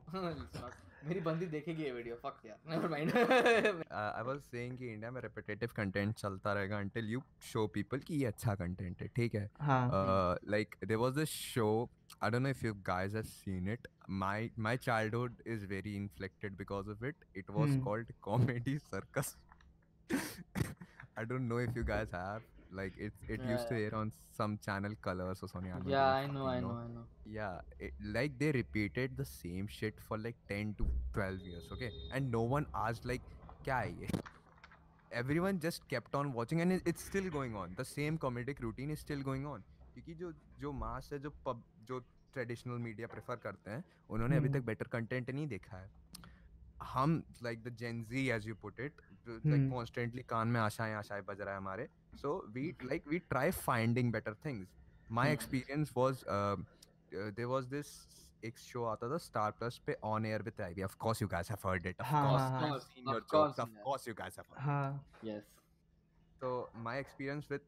Speaker 2: (laughs) मेरी बंदी देखेगी ये वीडियो फक यार never mind
Speaker 3: I was saying कि इंडिया में रिपीटेटिव कंटेंट चलता रहेगा अंटिल यू शो पीपल कि ये अच्छा कंटेंट है ठीक है? Like there was a show I don't know if you guys have seen it my my childhood is very inflected because of it it was called comedy circus I don't know if you guys have Like it it yeah, used to air on some channel colors or something.
Speaker 2: Yeah, I know, I know, I know.
Speaker 3: Yeah, it, like they repeated the same shit for like 10 to 12 years, okay? And no one asked like, kya hai ye? Everyone just kept on watching and it, it's still going on. The same comedic routine is still going on. क्योंकि जो जो mass है जो पब जो traditional media prefer करते हैं उन्होंने अभी
Speaker 1: हम्म।
Speaker 3: तक बेटर कंटेंट नहीं देखा है हम like the gen Z as you put it
Speaker 1: like
Speaker 3: constantly hmm. कान में आशाएँ आशाएँ बज रहा है हमारे। So we like we try finding better things
Speaker 2: my
Speaker 3: experience was they was this एक शो आता था स्टार प्लस पे on air with ivy
Speaker 1: of
Speaker 3: course
Speaker 1: you guys
Speaker 2: have
Speaker 3: heard it
Speaker 2: of course
Speaker 3: of course you guys have
Speaker 1: हाँ।
Speaker 2: Yes
Speaker 3: तो my experience with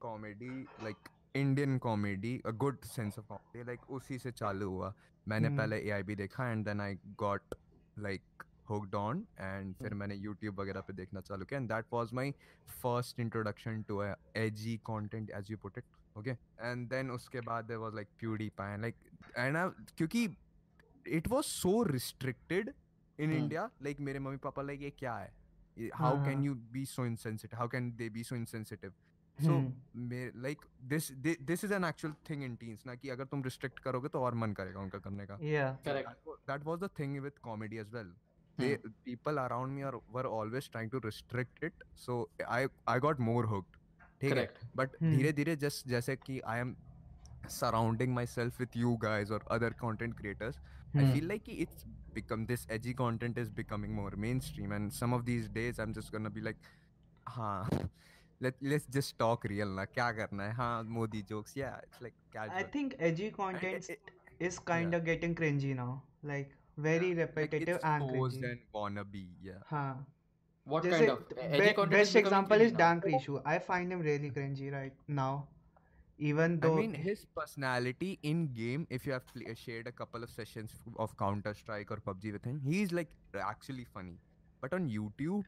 Speaker 3: comedy like Indian comedy a good sense of comedy like उसी से चालू हुआ। मैंने
Speaker 1: हम्म।
Speaker 3: पहले AIB देखा and then I got like hooked on and फिर
Speaker 2: हम्म।
Speaker 3: मैंने YouTube वगैरह पे देखना चालू किया and that was my first introduction to a edgy content as you put it okay and then उसके बाद there was like PewDiePie and like and I, क्योंकि it was so restricted in
Speaker 2: hmm.
Speaker 3: India like मेरे mummy papa like ये क्या है how
Speaker 1: हाँ,
Speaker 3: can
Speaker 1: हाँ।
Speaker 3: you be so insensitive how can they be so insensitive so
Speaker 1: hmm,
Speaker 3: may like this this is an actual thing in teens ना कि अगर तुम रिस्ट्रिक्ट करोगे तो और मन करेगा उनका करने का
Speaker 1: yeah
Speaker 2: Correct.
Speaker 3: that was the thing with comedy as well they people around me are were always trying to restrict it so i i got more hooked ठीक है
Speaker 2: Correct.
Speaker 3: But
Speaker 1: Hmm.
Speaker 3: धीरे धीरे जस्ट जैसे कि I am surrounding myself with you guys or other content creators i
Speaker 1: Hmm.
Speaker 3: feel like it's become this edgy content is becoming more mainstream and some of these days i'm just gonna be like हाँ let let's just talk real ना क्या करना है हाँ Modi jokes yeah it's like
Speaker 1: I
Speaker 3: casual
Speaker 1: think edgy content
Speaker 3: it-
Speaker 1: is kind of getting cringy now like very
Speaker 3: like
Speaker 1: repetitive
Speaker 3: it's
Speaker 1: and
Speaker 3: posed and wannabe yeah
Speaker 1: हाँ
Speaker 2: What
Speaker 1: जैसे
Speaker 2: kind of
Speaker 1: be- best example is
Speaker 2: now?
Speaker 1: Dan Krishu I find him really cringy right now even though I
Speaker 3: mean, his personality in game, if you have pl- shared a couple of sessions of Counter Strike or PUBG with him, he's like actually funny. But on YouTube,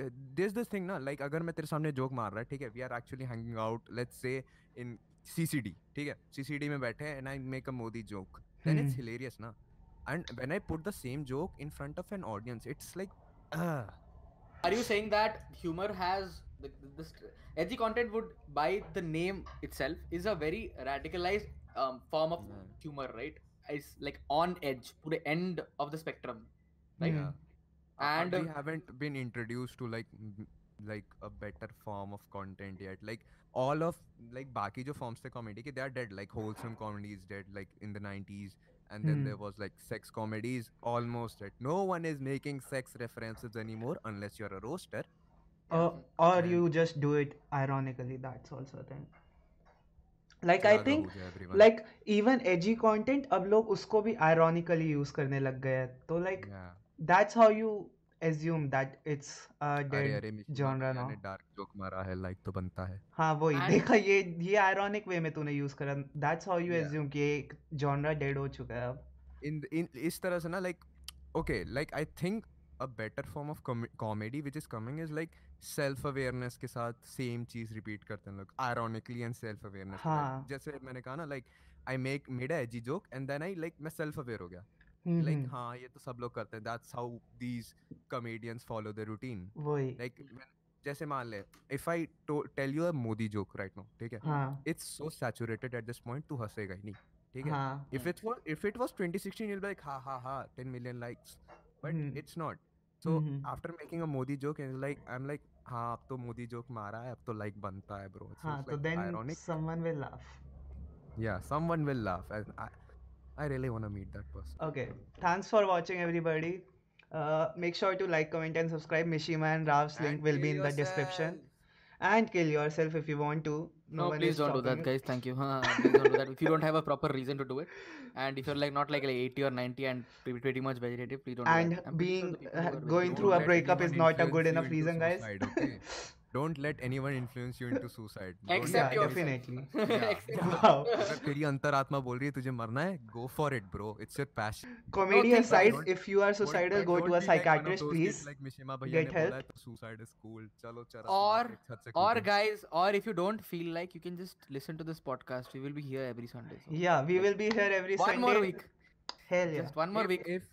Speaker 3: uh, there's this thing, na, like अगर मैं तेरे सामने joke मार रहा है, ठीक है, we are actually hanging out, let's say in CCD, ठीक है, CCD में बैठे हैं and I make a Modi joke, then it's
Speaker 1: Hmm.
Speaker 3: Hilarious, na. And when I put the same joke in front of an audience, it's like, uh, (clears throat)
Speaker 2: Are you saying that humor has the, this edgy content would by the name itself is a very radicalized um, form of
Speaker 3: Yeah.
Speaker 2: humor, right? It's like on edge, to the end of the spectrum, right?
Speaker 3: Uh,
Speaker 2: And
Speaker 3: we
Speaker 2: uh,
Speaker 3: haven't been introduced to like like a better form of content yet like all of like baki jo forms the comedy ke they are dead like wholesome comedy is dead like in the 90s and then
Speaker 1: mm.
Speaker 3: there was like sex comedies almost that no one is making sex references anymore unless you're a roaster.
Speaker 1: Uh, or
Speaker 3: and
Speaker 1: you just do it ironically that's also a thing. Like i think like even edgy content ab log usko bhi ironically use karne lag gaye to like that's how you assume that it's a
Speaker 3: अरे
Speaker 1: dead
Speaker 3: अरे
Speaker 1: genre now
Speaker 3: ने dark joke मारा है like तो बनता है
Speaker 1: हाँ वही
Speaker 2: And-
Speaker 1: देखा ये ये ironic way में तूने यूज़ करा that's how you
Speaker 3: Yeah.
Speaker 1: assume कि एक genre dead हो चुका है अब
Speaker 3: in th- in इस तरह से ना like okay like I think a better form of com- comedy which is coming is like self awareness के साथ same चीज़ repeat करते हैं लोग ironically and self awareness के साथ।
Speaker 1: हाँ।
Speaker 3: जैसे मैंने कहा ना like I make made a edgy joke and then I like मैं self aware हो गया
Speaker 1: हम्म,
Speaker 3: like
Speaker 1: हम्म,
Speaker 3: हाँ ये तो सब लोग करते हैं that's how these comedians follow their routine
Speaker 1: वही
Speaker 3: like when, जैसे मान ले if I to- tell you a Modi joke right now ठीक है
Speaker 1: हाँ
Speaker 3: it's so saturated at this point तू हंसेगा ही नहीं ठीक है
Speaker 1: हाँ
Speaker 3: if it was if it was 2016 you'll be like ha ha ha 10 million likes but
Speaker 1: Hmm.
Speaker 3: it's not so
Speaker 1: Mhm.
Speaker 3: after making a modi joke and like i'm like हाँ अब तो मोदी जोक मारा है अब तो लाइक बनता है bro
Speaker 1: हाँ तो then
Speaker 3: ironic
Speaker 1: someone will laugh
Speaker 3: yeah someone will laugh and i i really want to meet that person
Speaker 1: Okay, thanks for watching, everybody. Uh, make sure to like, comment, and subscribe. Mishima and Rav's link will be
Speaker 3: kill
Speaker 1: in the description. And kill yourself if you want to.
Speaker 2: No,
Speaker 1: one
Speaker 2: please don't do that,
Speaker 1: stopping
Speaker 2: guys. Thank you. (laughs) Please don't do that. If you don't have a proper reason to do it, and if you're like not like, like 80 or 90 and pretty, pretty much vegetative, please don't.
Speaker 1: And
Speaker 2: do that. I'm sure
Speaker 1: being
Speaker 2: the people who
Speaker 1: uh, going through a breakup is not a good enough reason, guys.
Speaker 3: suicide, okay? (laughs) don't let anyone influence you into suicide Don't
Speaker 1: Yeah,
Speaker 2: Except (laughs) yourself. (laughs)
Speaker 1: definitely.
Speaker 3: Yeah.
Speaker 2: Except
Speaker 1: Wow.
Speaker 3: अगर तेरी अंतरात्मा बोल रही है तुझे मरना है go for it bro it's your passion
Speaker 1: Comedy
Speaker 2: think
Speaker 1: aside,
Speaker 3: don't-
Speaker 1: if you are
Speaker 3: Don't-
Speaker 1: suicidal,
Speaker 3: but
Speaker 1: go
Speaker 3: don't
Speaker 1: to a
Speaker 3: be like one of
Speaker 1: psychiatrist,
Speaker 3: those
Speaker 1: please.
Speaker 3: kids like Mishima भैया
Speaker 1: get
Speaker 3: ने बोला है
Speaker 1: help.
Speaker 3: तो suicide is cool चलो चरस
Speaker 2: Or-
Speaker 3: मार के छत से
Speaker 2: or
Speaker 3: कूदो।
Speaker 2: guys, or if you don't feel like, you can just listen to this podcast. We will be here every Sunday. So.
Speaker 1: Yeah, we will be here every
Speaker 2: One
Speaker 1: Sunday.
Speaker 2: more week.
Speaker 1: Hell yeah.
Speaker 2: Just one more
Speaker 3: if,
Speaker 2: week.
Speaker 3: if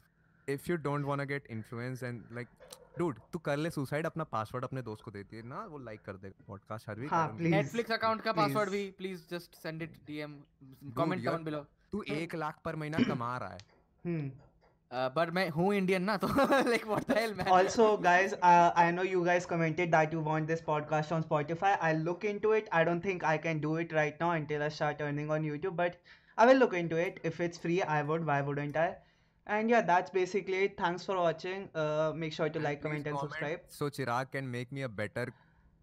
Speaker 3: if you don't want to get influenced and like dude तू कर ले suicide अपना password अपने दोस्त को दे दिए ना वो लाइक कर देगा पॉडकास्ट हर वीक
Speaker 1: हाँ, please.
Speaker 2: नेटफ्लिक्स अकाउंट का पासवर्ड
Speaker 1: please.
Speaker 2: भी please just send it DM
Speaker 3: comment
Speaker 2: down below
Speaker 3: तू एक लाख पर महीना कमा रहा है
Speaker 1: Hmm.
Speaker 2: बट मैं हूँ इंडियन ना तो like what the hell man
Speaker 1: Also, guys, uh, I know you guys commented that you want this podcast on Spotify. I'll look into it. I don't think I can do it right now until I start earning on YouTube, but I will look into it. If it's free, I would. Why wouldn't I? And yeah, that's basically it. Thanks for watching. Uh, make sure to and like, comment, and comment subscribe.
Speaker 3: So Chirag can make me a better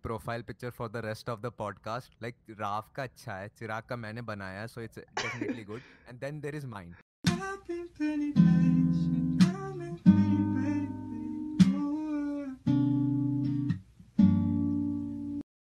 Speaker 3: profile picture for the rest of the podcast. Like Raf ka acha hai, Chirag ka maine banaya, so it's definitely good. (laughs) And then there is mine.